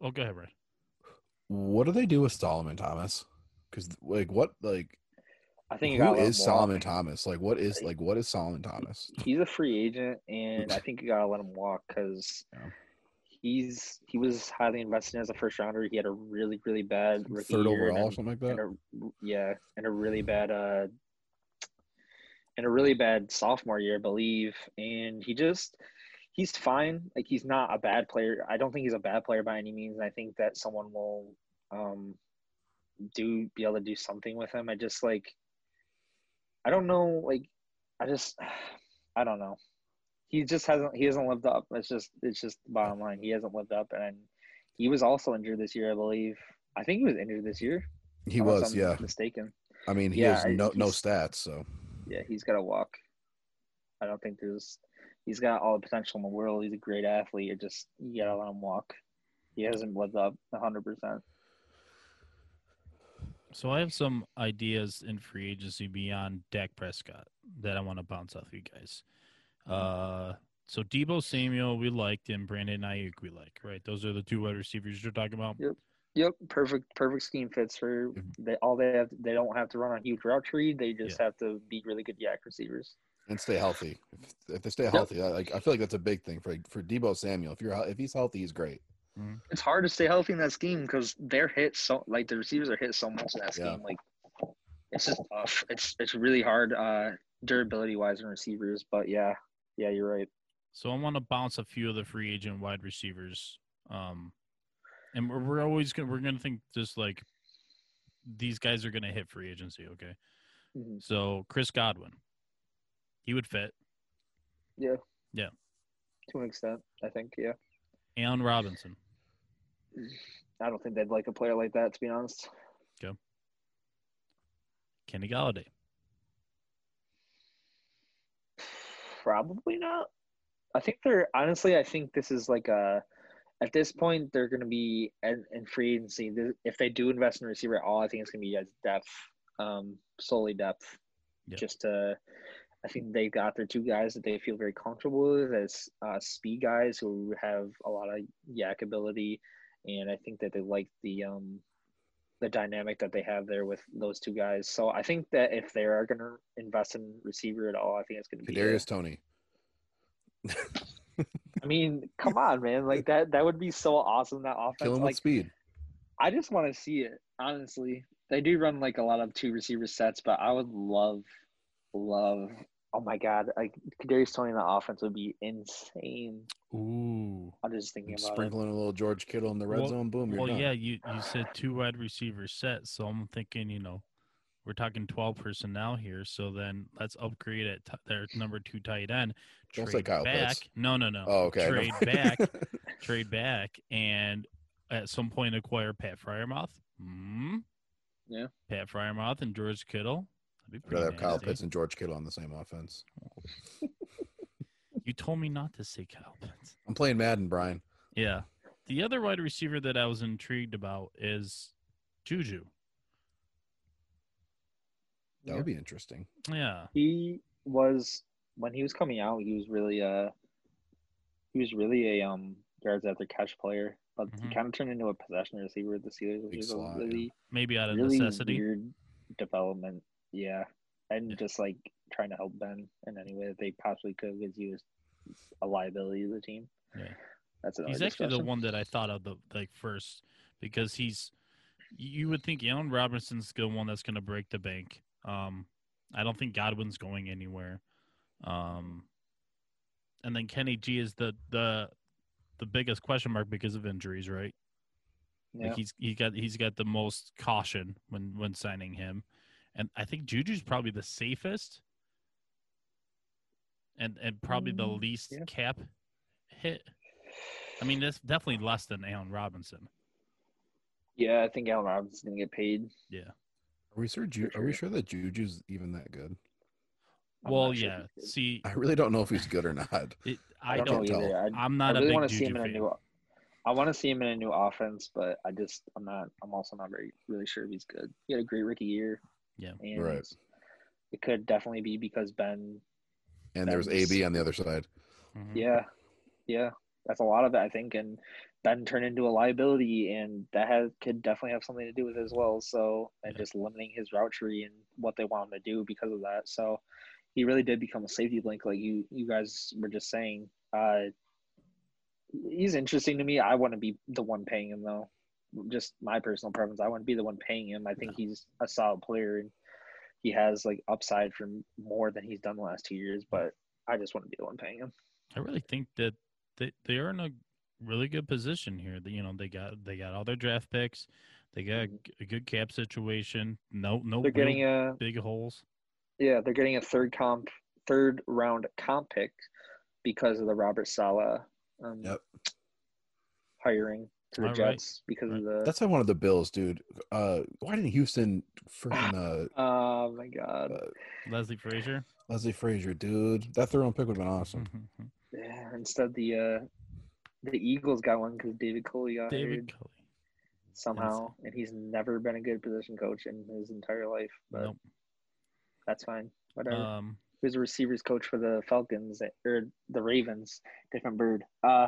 S3: Oh, go ahead, Ray.
S4: What do they do with Solomon Thomas? Because like what like
S5: I think
S4: who is Solomon
S5: walk.
S4: Thomas? Like what is like what is Solomon Thomas? (laughs)
S5: He's a free agent, and I (laughs) think you gotta let him walk because
S4: Yeah.
S5: he's he was highly invested in as a first rounder. He had a really really bad rookie
S4: Third
S5: year and
S4: overall,
S5: then-
S4: something like that.
S5: and a, yeah, and a really bad uh and a really bad sophomore year, I believe. And he just he's fine. Like he's not a bad player. I don't think he's a bad player by any means. And I think that someone will um do be able to do something with him. I just like I don't know, like I just (sighs) I don't know. He just hasn't he hasn't lived up. It's just it's just the bottom line. He hasn't lived up and he was also injured this year, I believe. I think he was injured this year.
S4: He was,
S5: I'm
S4: yeah.
S5: mistaken.
S4: I mean, he
S5: Yeah,
S4: has no no stats, so
S5: Yeah, he's got to walk. I don't think there's. He's got all the potential in the world. He's a great athlete. It just you gotta let him walk. He hasn't lived up hundred percent.
S3: So I have some ideas in free agency beyond Dak Prescott that I want to bounce off you guys. Uh, so Deebo Samuel we liked and Brandon Aiyuk we like, right? Those are the two wide receivers you're talking about.
S5: Yep, Yep, perfect, perfect scheme fits for they. All they have, they don't have to run a huge route tree. They just have to be really good YAC receivers.
S4: and stay healthy. If, if they stay healthy, I, like I feel like that's a big thing for for Deebo Samuel. If you're if he's healthy, he's great.
S5: It's hard to stay healthy in that scheme because they're hit so like the receivers are hit so much in that
S4: Yeah.
S5: scheme. Like it's just tough. It's it's really hard uh durability wise in receivers. But yeah, yeah, you're right.
S3: So I want to bounce a few of the free agent wide receivers. Um, and we're, we're always gonna we're gonna think just like these guys are gonna hit free agency. Okay,
S5: Mhm.
S3: so Chris Godwin, he would fit.
S5: Yeah.
S3: Yeah.
S5: To an extent, I think. Yeah.
S3: Allen Robinson,
S5: I don't think they'd like a player like that, to be honest.
S3: Kenny Golladay,
S5: Probably not. I think they're honestly. I think this is like a. At this point, they're going to be in, in free agency. If they do invest in receiver at all, I think it's going to be as depth, um, solely depth.
S3: Yeah.
S5: Just to, I think they got their two guys that they feel very comfortable with as uh, speed guys who have a lot of YAC ability, and I think that they like the um, the dynamic that they have there with those two guys. So I think that if they are going to invest in receiver at all, I think it's going to be.
S4: Kadarius Toney.
S5: I mean, come on, man! Like that, that would be so awesome. That offense,
S4: Kill him
S5: like
S4: with speed.
S5: I just want to see it. Honestly, they do run like a lot of two receiver sets, but I would love, love. Oh my god, like Kadarius Toney in the offense would be insane.
S3: ooh.
S5: I'm just thinking about it.
S4: Sprinkling a little George Kittle in the red
S3: Well-
S4: zone. Boom. You're
S3: Well,
S4: done.
S3: yeah, you you said two wide receiver set, so I'm thinking, you know, we're talking 12 personnel here. So then let's upgrade at t- their number two tight end.
S4: Don't say
S3: Trade
S4: Kyle
S3: back.
S4: Pitts.
S3: No, no, no.
S4: Oh, okay.
S3: Trade back. (laughs) trade back, and at some point acquire Pat Freiermuth. Hmm.
S5: Yeah.
S3: Pat Freiermuth and George Kittle. That'd
S4: I'd rather have Kyle. Pitts and George Kittle on the same offense.
S3: You told me not to say Kyle Pitts.
S4: I'm playing Madden, Brian.
S3: Yeah. The other wide receiver that I was intrigued about is Juju.
S4: That would be interesting.
S3: Yeah.
S5: He was when he was coming out. He was really uh, he was really a um yards after catch player, but
S3: Mhm.
S5: he kind of turned into a possession receiver with the Steelers, which
S4: Big
S5: is
S4: slot,
S5: a
S4: yeah.
S5: really
S3: Maybe out of
S5: really
S3: necessity.
S5: weird development. Yeah, and
S3: Yeah.
S5: just like trying to help Ben in any way that they possibly could because he was a liability to the team.
S3: Yeah.
S5: That's another
S3: He's actually the one that I thought of the like first because he's you would think Allen Robinson's the one that's going to break the bank. Um, I don't think Godwin's going anywhere. Um, and then Kenny G is the the the biggest question mark because of injuries, right?
S5: Yeah.
S3: Like he's he got he's got the most caution when when signing him, and I think Juju's probably the safest, and and probably the
S5: Mm,
S3: least
S5: yeah.
S3: cap hit. I mean, that's definitely less than Allen Robinson.
S5: yeah, I think Allen Robinson's gonna get paid.
S3: Yeah.
S4: Are we sure? Ju-
S5: For
S4: Are we
S5: sure.
S4: sure that Juju's even that good?
S5: I'm
S3: well,
S5: not sure
S3: yeah.
S5: if he's good.
S3: See,
S4: I really don't know if he's good or not.
S3: it, (laughs)
S5: I
S3: I,
S5: don't,
S3: don't.
S4: tell.
S5: either. I,
S3: I'm
S5: I
S3: not
S5: really
S3: a
S5: want
S3: big
S5: to see
S3: Juju
S5: him in a
S3: fan.
S5: new. I want to see him in a new offense, but I just I'm not. I'm also not very really sure if he's good. He had a great rookie year.
S3: Yeah.
S5: and
S4: Right.
S5: It could definitely be because Ben.
S4: And there's
S5: That's-
S4: AB on the other side.
S3: Mhm.
S5: Yeah, yeah, that's a lot of it, I think, and Ben turned into a liability, and that has could definitely have something to do with it as well. So and
S3: Yeah.
S5: just limiting his route tree and what they want him to do because of that. So he really did become a safety blank, like you you guys were just saying. Uh, he's interesting to me. I want to be the one paying him though. Just my personal preference. I want to be the one paying him. I think he's a solid player and he has like upside for more than he's done the last two years. But I just want to be the one paying him.
S3: I really think that they they are in a really good position here. That you know they got they got all their draft picks. They got
S5: Mhm.
S3: a good cap situation. No no
S5: They're getting a
S3: big holes.
S5: yeah. They're getting a third comp, third round comp pick because of the Robert Saleh um,
S4: Yep.
S5: hiring to the
S3: All right.
S5: Jets because
S3: Right.
S5: of the.
S4: That's why one of the Bills, dude. Uh, why didn't Houston freaking uh, (laughs)
S5: oh my god.
S3: Leslie Frazier.
S4: Leslie Frazier, dude? That third round pick would have been awesome. (laughs)
S5: Yeah, instead the uh the Eagles got one because David Culley got hired
S3: David Culley.
S5: somehow, and he's never been a good position coach in his entire life. But
S3: Nope.
S5: that's fine. Whatever.
S3: Um,
S5: he was a receivers coach for the Falcons or the Ravens, different bird. Uh,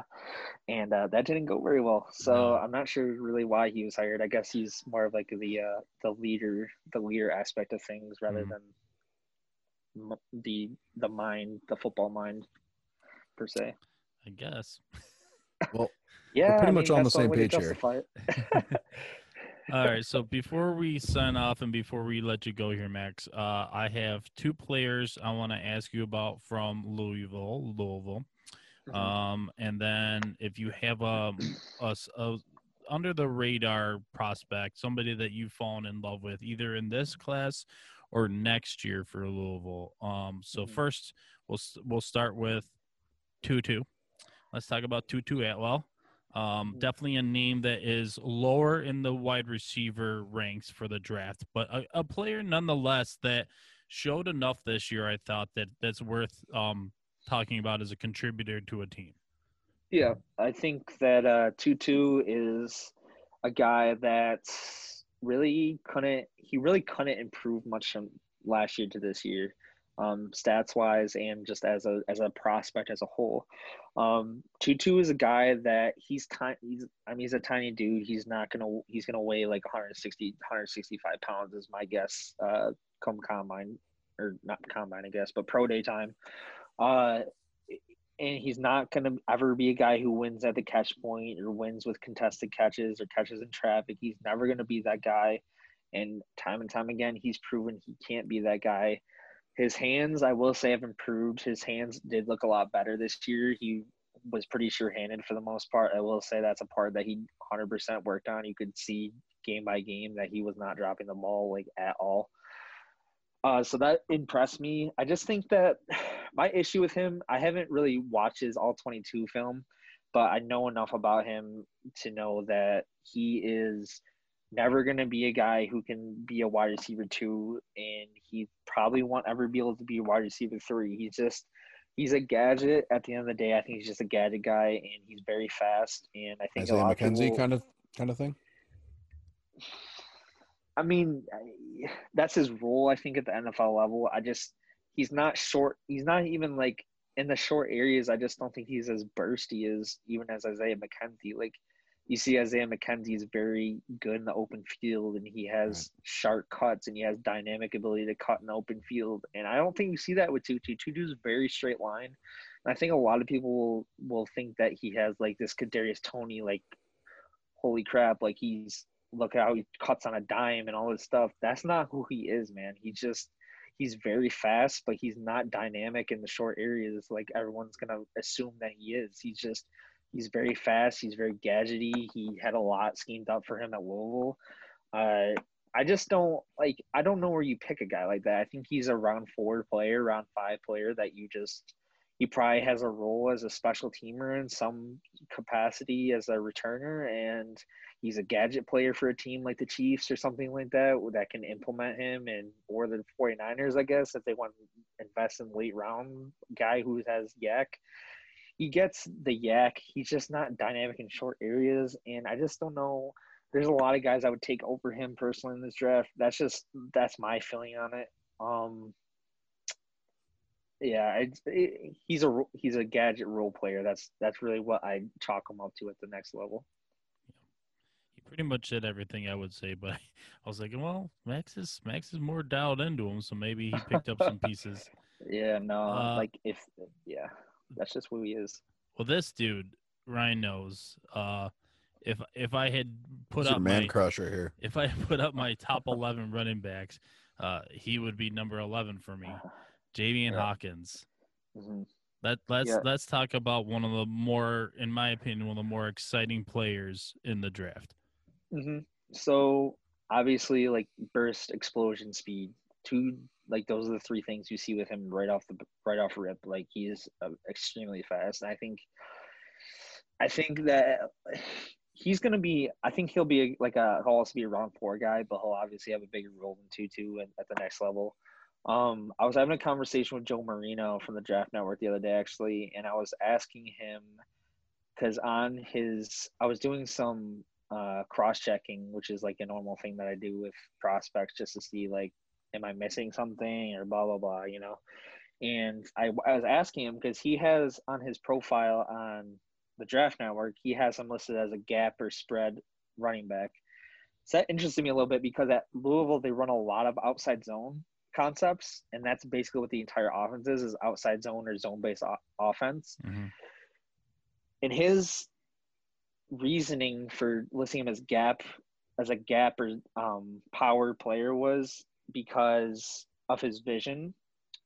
S5: and uh, that didn't go very well. So
S3: No.
S5: I'm not sure really why he was hired. I guess he's more of like the uh the leader, the leader aspect of things rather
S3: Mhm.
S5: than m- the the mind, the football mind per se.
S3: I guess.
S4: Well,
S5: Yeah,
S4: pretty
S5: I
S4: much
S5: mean,
S4: on the same page here. (laughs) (laughs)
S3: All right. So before we sign off and before we let you go here, Max, uh, I have two players I want to ask you about from Louisville, Louisville.
S5: Mhm.
S3: Um, and then if you have a, a, a under the radar prospect, somebody that you've fallen in love with, either in this class or next year for Louisville. Um, so
S5: Mhm.
S3: first we'll we'll start with Tutu. Let's talk about Tutu Atwell. Um,
S5: Mhm.
S3: definitely a name that is lower in the wide receiver ranks for the draft, but a, a player nonetheless that showed enough this year. I thought that that's worth um, talking about as a contributor to a team.
S5: Yeah, I think that uh, Tutu is a guy that really couldn't. He really couldn't improve much from last year to this year, um, stats wise, and just as a as a prospect as a whole. Um, Tutu is a guy that he's tiny. He's I mean he's a tiny dude. He's not gonna he's gonna weigh like 160 165 pounds is my guess. Uh, come combine or not combine I guess, but pro day time. Uh, and he's not going to ever be a guy who wins at the catch point or wins with contested catches or catches in traffic. He's never going to be that guy. And time and time again, he's proven he can't be that guy. His hands, I will say, have improved. His hands did look a lot better this year. He was pretty sure handed for the most part. I will say that's a part that he 100% worked on. You could see game by game that he was not dropping the ball like at all. Uh, so that impressed me. I just think that (sighs) my issue with him, I haven't really watched his all 22 film, but I know enough about him to know that he is never going to be a guy who can be a wide receiver two, and he probably won't ever be able to be a wide receiver three. He's just, he's a gadget. At the end of the day, I think he's just a gadget guy, and he's very fast. And I think a
S4: Isaiah
S5: lot of people-
S4: kind of kind of thing. (sighs)
S5: I mean, that's his role. I think at the NFL level, I just he's not short. He's not even like in the short areas. I just don't think he's as bursty as even as Isaiah McKenzie. Like you see, Isaiah McKenzie is very good in the open field, and he has sharp cuts, and he has dynamic ability to cut in the open field. And I don't think you see that with Tutu. Tutu's very straight line. And I think a lot of people will will think that he has like this Kadarius Toney like holy crap, like he's look at how he cuts on a dime and all this stuff. That's not who he is, man. He just he's very fast, but he's not dynamic in the short areas like everyone's gonna assume that he is. He's just he's very fast, he's very gadgety. He had a lot schemed up for him at Louisville. Uh I just don't like I don't know where you pick a guy like that. I think he's a round four player, round five player that you just he probably has a role as a special teamer in some capacity as a returner and he's a gadget player for a team like the Chiefs or something like that that can implement him and or the 49ers I guess if they want to invest in late round guy who has YAC he gets the YAC he's just not dynamic in short areas and I just don't know there's a lot of guys I would take over him personally in this draft that's just that's my feeling on it um yeah, it, he's a he's a gadget role player. That's that's really what I chalk him up to at the next level.
S3: He pretty much said everything I would say, but (laughs) I was like, well, Max is Max is more dialed into him, so maybe he picked up some (laughs) pieces.
S5: Yeah, no,
S3: Uh,
S5: like if yeah, that's just who he is.
S3: Well, this dude, Ryan knows, uh, if if I had put
S4: He's your
S3: up
S4: man
S3: my,
S4: crush right here.
S3: if I put up my top eleven running backs, uh, he would be number eleven for me. Javian
S5: Yeah.
S3: Hawkins.
S5: Mhm.
S3: Let let's
S5: Yeah.
S3: let's talk about one of the more, in my opinion, one of the more exciting players in the draft.
S5: hmm So obviously, like burst, explosion, speed. Two, like those are the three things you see with him right off the right off rip. Like he is uh, extremely fast. And I think, I think that he's gonna be. I think he'll be like a he'll also be a round four guy, but he'll obviously have a bigger role than Tutu at, at the next level. Um, I was having a conversation with Joe Marino from the Draft Network the other day, actually, and I was asking him because on his, I was doing some uh, cross checking, which is like a normal thing that I do with prospects just to see like, am I missing something or blah blah blah, you know. And I, I was asking him because he has on his profile on the Draft Network, he has him listed as a gap or spread running back. So that interested me a little bit because at Louisville they run a lot of outside zone concepts, and that's basically what the entire offense is: is outside zone or zone based o- offense and his reasoning for listing him as gap as a gap or um, power player was because of his vision.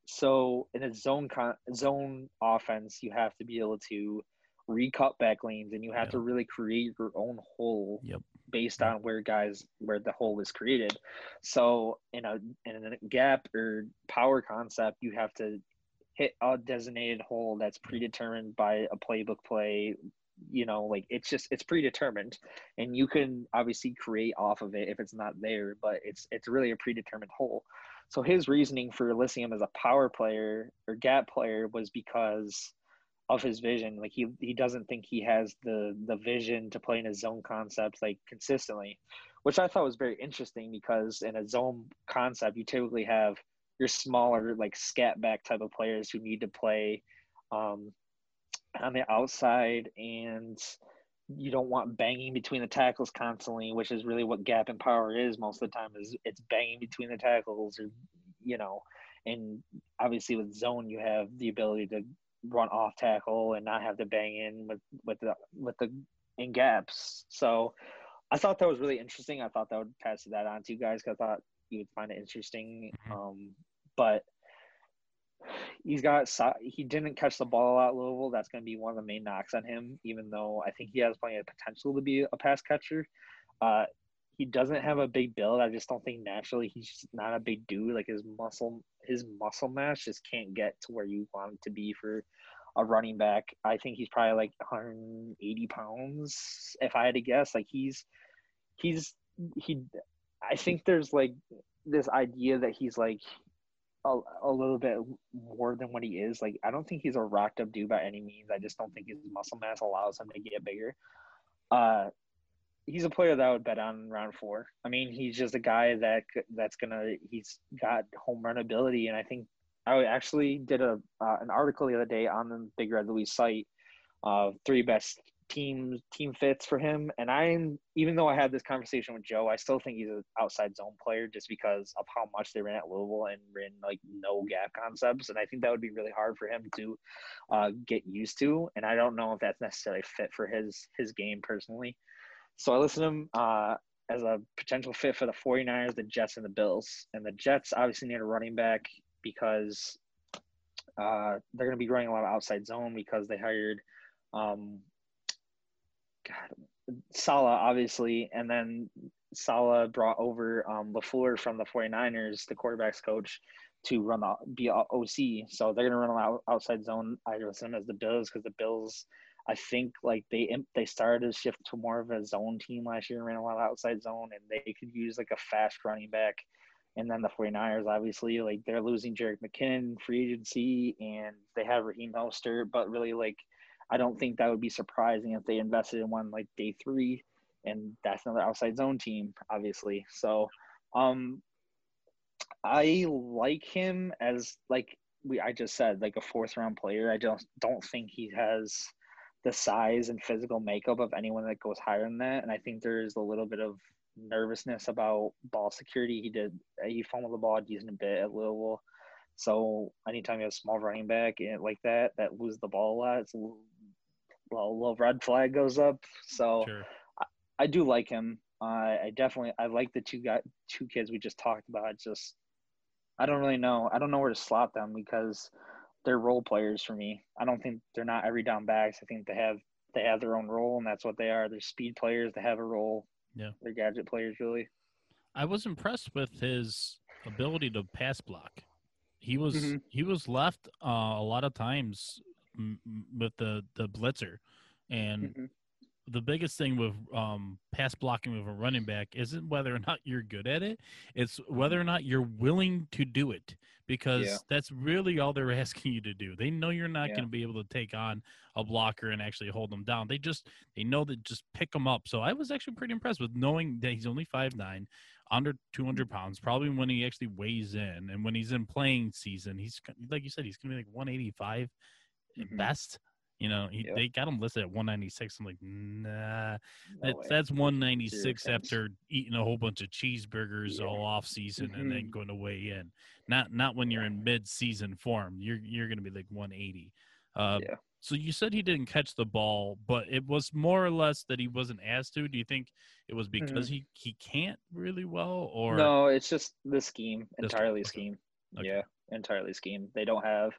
S5: So in a zone con- zone offense, you have to be able to recut back lanes, and you have
S3: Yeah.
S5: to really create your own hole
S3: Yep.
S5: based on where guys where the hole is created. So in a in a gap or power concept, you have to hit a designated hole that's predetermined by a playbook play you know like it's just it's predetermined and you can obviously create off of it if it's not there but it's it's really a predetermined hole so his reasoning for listing him as a power player or gap player was because of his vision. Like he he doesn't think he has the the vision to play in a zone concept like consistently which i thought was very interesting because in a zone concept you typically have your smaller like scat back type of players who need to play um, on the outside and you don't want banging between the tackles constantly which is really what gap and power is most of the time is it's banging between the tackles or you know and obviously with zone you have the ability to run off tackle and not have to bang in with with the with the in gaps so i thought that was really interesting i thought that would pass that on to you guys because i thought you would find it interesting
S3: Mhm.
S5: um but he's got he didn't catch the ball a lot at Louisville. That's going to be one of the main knocks on him. Even though I think he has plenty of potential to be a pass catcher, uh, he doesn't have a big build. I just don't think naturally he's just not a big dude. Like his muscle, his muscle mass just can't get to where you want it to be for a running back. I think he's probably like 180 pounds if I had to guess. Like he's he's he. I think there's like this idea that he's like a, a little bit more than what he is. Like I don't think he's a rocked up dude by any means. I just don't think his muscle mass allows him to get bigger. Uh, he's a player that I would bet on round four. I mean, he's just a guy that that's gonna. He's got home run ability, and I think I actually did a uh, an article the other day on the Big Red Louis site of three best team team fits for him. And I'm even though I had this conversation with Joe, I still think he's an outside zone player just because of how much they ran at Louisville and ran like no gap concepts. And I think that would be really hard for him to uh, get used to. And I don't know if that's necessarily fit for his his game personally. So I listed him uh, as a potential fit for the 49ers, the Jets, and the Bills. And the Jets obviously need a running back because uh, they're going to be running a lot of outside zone because they hired um, God, Saleh, obviously, and then Saleh brought over um, LaFleur from the 49ers, the quarterback's coach, to run the be OC. So they're going to run a lot outside zone. I them as the Bills because the Bills, I think, like they they started to shift to more of a zone team last year and ran a lot of outside zone, and they could use like a fast running back. And then the 49ers, obviously, like they're losing Jerick McKinnon free agency, and they have Raheem Mostert, but really, like, I don't think that would be surprising if they invested in one like day three, and that's another outside zone team, obviously. So, um, I like him as like we I just said, like a fourth round player. I don't don't think he has the size and physical makeup of anyone that goes higher than that, and I think there's a little bit of nervousness about ball security. He did he fumbled the ball a decent bit at Louisville. So anytime you have a small running back and like that that lose the ball a lot, it's a well, a little red flag goes up. So
S3: Sure.
S5: I do like him. Uh, I definitely I like the two guy two kids we just talked about. It's just I don't really know. I don't know where to slot them because they're role players for me. I don't think they're not every down backs. I think they have they have their own role and that's what they are. They're speed players. They have a role.
S3: Yeah.
S5: They're gadget players really.
S3: I was impressed with his ability to pass block. He was
S5: Mhm.
S3: he was left uh, a lot of times with the the blitzer, and
S5: Mhm.
S3: the biggest thing with um, pass blocking with a running back isn't whether or not you're good at it; it's whether or not you're willing to do it. Because
S5: Yeah.
S3: that's really all they're (laughs) asking you to do. They know you're not
S5: Yeah.
S3: going to be able to take on a blocker and actually hold them down. They just they know that just pick them up. So I was actually pretty impressed with knowing that he's only five nine, under 200 pounds. Probably when he actually weighs in and when he's in playing season, he's like you said, he's going to be like 185
S5: Mhm.
S3: best. You know, he,
S5: Yep.
S3: they got him listed at 196. I'm like, nah,
S5: No
S3: that's, that's 196
S5: Zero chance.
S3: after eating a whole bunch of cheeseburgers
S5: Yeah.
S3: all off season and then
S5: Mhm.
S3: going to weigh in. Not not when you're in mid season form. You're you're going to be like 180. Uh,
S5: Yeah.
S3: So you said he didn't catch the ball, but it was more or less that he wasn't asked to. Do you think it was because he he can't really well, or
S5: Mm-hmm. No, it's just the scheme,
S3: scheme,
S5: entirely
S3: okay.
S5: scheme.
S3: Okay.
S5: Yeah, entirely scheme. They don't have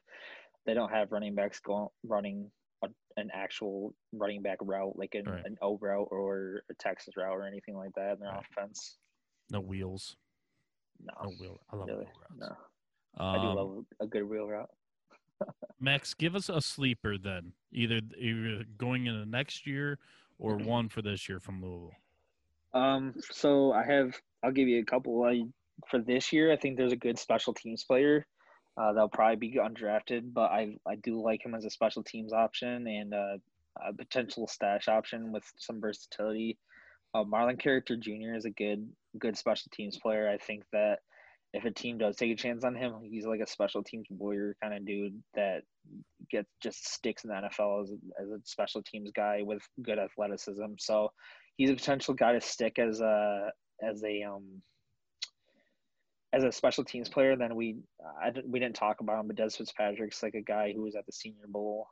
S5: they don't have running backs going running a, an actual running back route like an,
S3: Right.
S5: an O route or a Texas route or anything like that in their
S3: Right.
S5: offense.
S3: no wheels?
S5: No,
S3: No wheel. I love
S5: really,
S3: wheel routes.
S5: no. I do
S3: Um,
S5: love a good wheel route. (laughs)
S3: Max, give us a sleeper then, either either going into next year or one for this year from Louisville.
S5: Um, so I have I'll give you a couple. I for this year, I think there's a good special teams player. Uh, that'll probably be undrafted, but I I do like him as a special teams option and uh, a potential stash option with some versatility. Uh, Marlon Character Jr. is a good good special teams player. I think that if a team does take a chance on him, he's like a special teams warrior kind of dude that gets just sticks in the NFL as as a special teams guy with good athleticism. So he's a potential guy to stick as a as a um as a special teams player. Then we I didn't, we didn't talk about him, but Dez Fitzpatrick's like a guy who was at the Senior Bowl,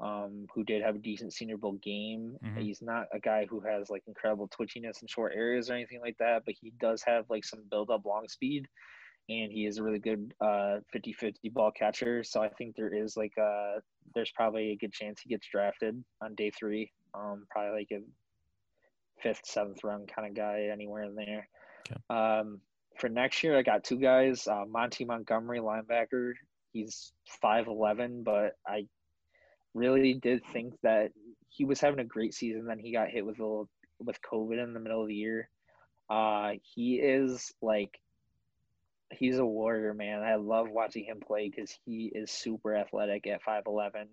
S5: um, who did have a decent Senior Bowl game.
S3: Mhm.
S5: He's not a guy who has like incredible twitchiness in short areas or anything like that, but he does have like some build up long speed. And he is a really good uh, 50-50 ball catcher. So I think there is like a there's probably a good chance he gets drafted on day three. Um, probably like a fifth, seventh round kind of guy anywhere in there.
S3: Okay.
S5: Um, for next year, I got two guys. Uh, Monty Montgomery, linebacker. He's five eleven, but I really did think that he was having a great season. Then he got hit with a little with COVID in the middle of the year. Uh, he is like he's a warrior, man. I love watching him play because he is super athletic at five eleven.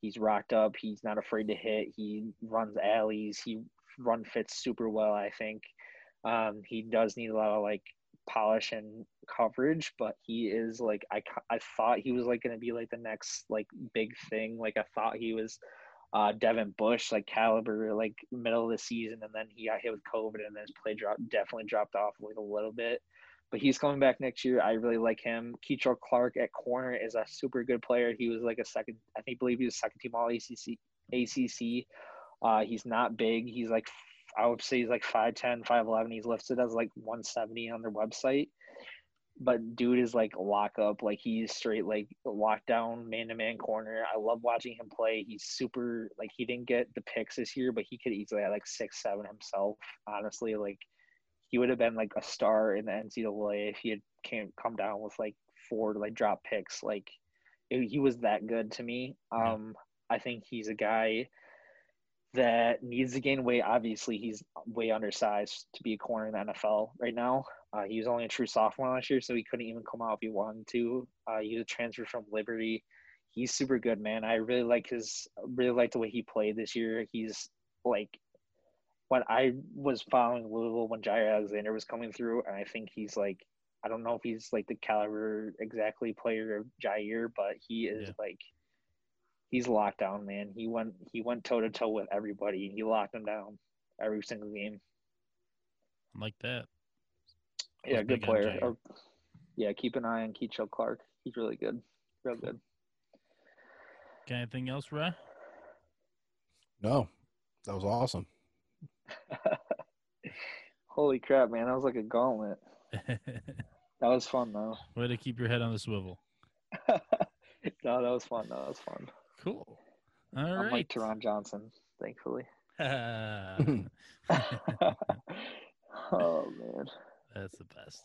S5: He's rocked up. He's not afraid to hit. He runs alleys. He run fits super well. I think um, he does need a lot of like polish and coverage, but he is like I I thought he was like gonna be like the next like big thing. Like I thought he was uh, Devin Bush like caliber like middle of the season, and then he got hit with COVID, and then his play drop definitely dropped off like a little bit. But he's coming back next year. I really like him. Kei'Trel Clark at corner is a super good player. He was like a second, I think, believe he was second team All ACC. ACC. Uh, he's not big. He's like, I would say he's like 5'10", 5'11". He's listed as like 170 on their website. But dude is like lock up. Like he's straight like lockdown man to man corner. I love watching him play. He's super like he didn't get the picks this year, but he could easily have like six, seven himself. Honestly, like he would have been like a star in the NCAA if he had came come down with like four like drop picks. Like it, he was that good to me. Um, I think he's a guy that needs to gain weight. Obviously, he's way undersized to be a corner in the NFL right now. Uh, he was only a true sophomore last year, so he couldn't even come out if he wanted to. Uh, he was a transfer from Liberty. He's super good, man. I really like his, really like the way he played this year. He's like, when I was following Louisville when Jaire Alexander was coming through, and I think he's like, I don't know if he's like the caliber exactly player of Jaire, but he is
S3: Yeah.
S5: like, he's locked down, man. He went he went toe to toe with everybody, and he locked them down every single game.
S3: I like that.
S5: Yeah,
S3: Was
S5: good player. Or- yeah, keep an eye on Kei'Trel Clark. He's really good, real good.
S3: Got anything else, Ray?
S4: No, that was awesome. (laughs)
S5: Holy crap, man! That was like a gauntlet. (laughs) That was fun though.
S3: Way to keep your head on the swivel. (laughs)
S5: no, that was fun. That was fun.
S3: Cool. All
S5: I'm
S3: right.
S5: like Teron Johnson, thankfully.
S3: That's (laughs) (laughs)
S5: oh man.
S3: That's the best.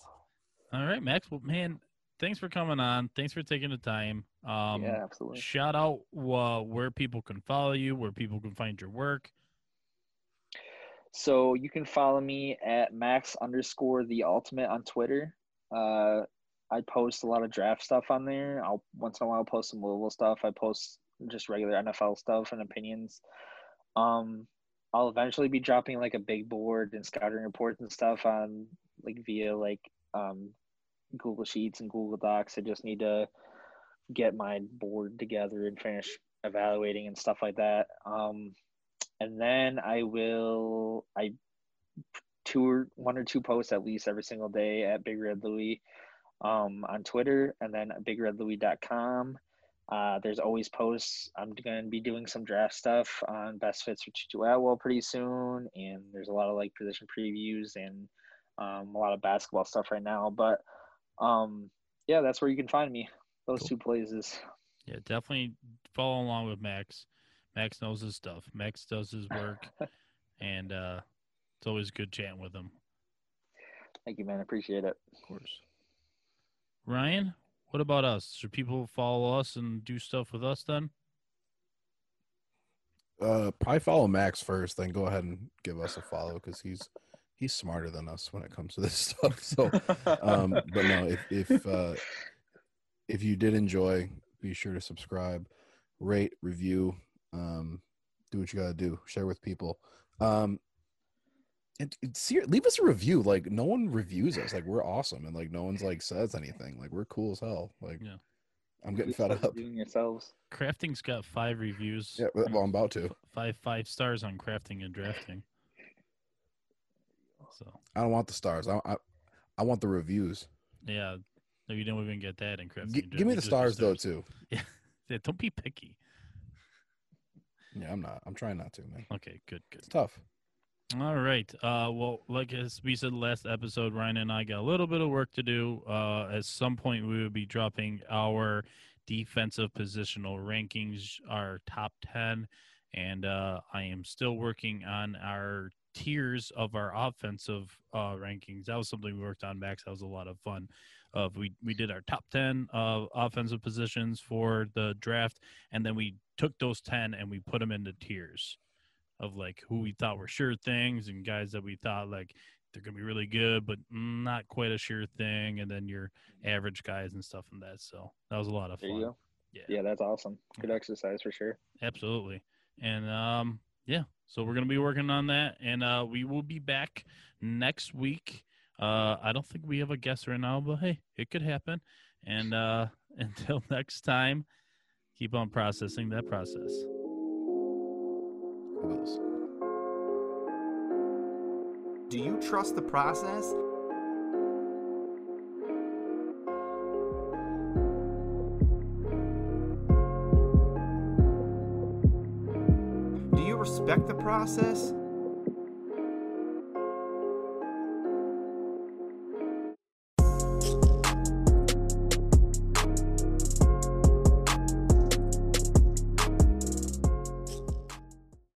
S3: All right, Max. Well, man, thanks for coming on. Thanks for taking the time. Um,
S5: yeah, absolutely.
S3: Shout out uh, where people can follow you, where people can find your work.
S5: So you can follow me at max underscore the ultimate on Twitter. Uh, I post a lot of draft stuff on there. I'll once in a while post some Louisville stuff. I post just regular NFL stuff and opinions. Um, I'll eventually be dropping like a big board and scouting reports and stuff on like via like um, Google Sheets and Google Docs. I just need to get my board together and finish evaluating and stuff like that. Um, and then I will I two or one or two posts at least every single day at Big Red Louie um, on Twitter and then bigredlouie.com. Uh, there's always posts. I'm going to be doing some draft stuff on best fits for Tutu Atwell pretty soon, and there's a lot of like position previews and um, a lot of basketball stuff right now. But um, yeah, that's where you can find me. Those
S3: Cool.
S5: two places.
S3: Yeah, definitely follow along with Max. Max knows his stuff. Max does his work, (laughs) and uh, it's always good chatting with him.
S5: Thank you, man. Appreciate it.
S3: Of course. Ryan, what about us? Should people follow us and do stuff with us then?
S4: Uh, probably follow Max first, then go ahead and give us a follow because he's he's smarter than us when it comes to this (laughs) stuff. So, um, but no, if if uh, if you did enjoy, be sure to subscribe, rate, review, um, do what you got to do, share with people. Um, and, uh, and see, leave us a review. Like no one reviews us. Like we're awesome, and like no one's like says anything. Like we're cool as hell. Like
S3: Yeah.
S4: I'm getting fed up.
S5: Doing yourselves.
S3: Crafting's got five reviews.
S4: Yeah, well, I'm about to.
S3: Five five stars on crafting and drafting. So
S4: I don't want the stars. I I, I want the reviews.
S3: yeah, no, you don't even get that in crafting.
S4: G- give me
S3: drafting,
S4: the
S3: just
S4: stars though too. (laughs)
S3: Yeah, don't be picky.
S4: Yeah, I'm not. I'm trying not to, man.
S3: Okay, good, good.
S4: It's tough.
S3: All right. Uh, well, like as we said last episode, Ryan and I got a little bit of work to do. Uh, at some point, we will be dropping our defensive positional rankings, our top 10. And uh, I am still working on our tiers of our offensive uh, rankings. That was something we worked on, Max. That was a lot of fun. Uh, we, we did our top 10 of offensive positions for the draft, and then we took those 10 and we put them into tiers of like who we thought were sure things and guys that we thought like they're gonna be really good but not quite a sure thing and then your average guys and stuff and that so that was a lot of fun. yeah,
S5: Yeah, that's awesome. Good exercise for sure.
S3: absolutely. And um yeah so we're gonna be working on that and uh we will be back next week. Uh i don't think we have a guest right now but hey it could happen. And uh (laughs) until next time keep on processing that process
S2: Do you trust the process? Do you respect the process?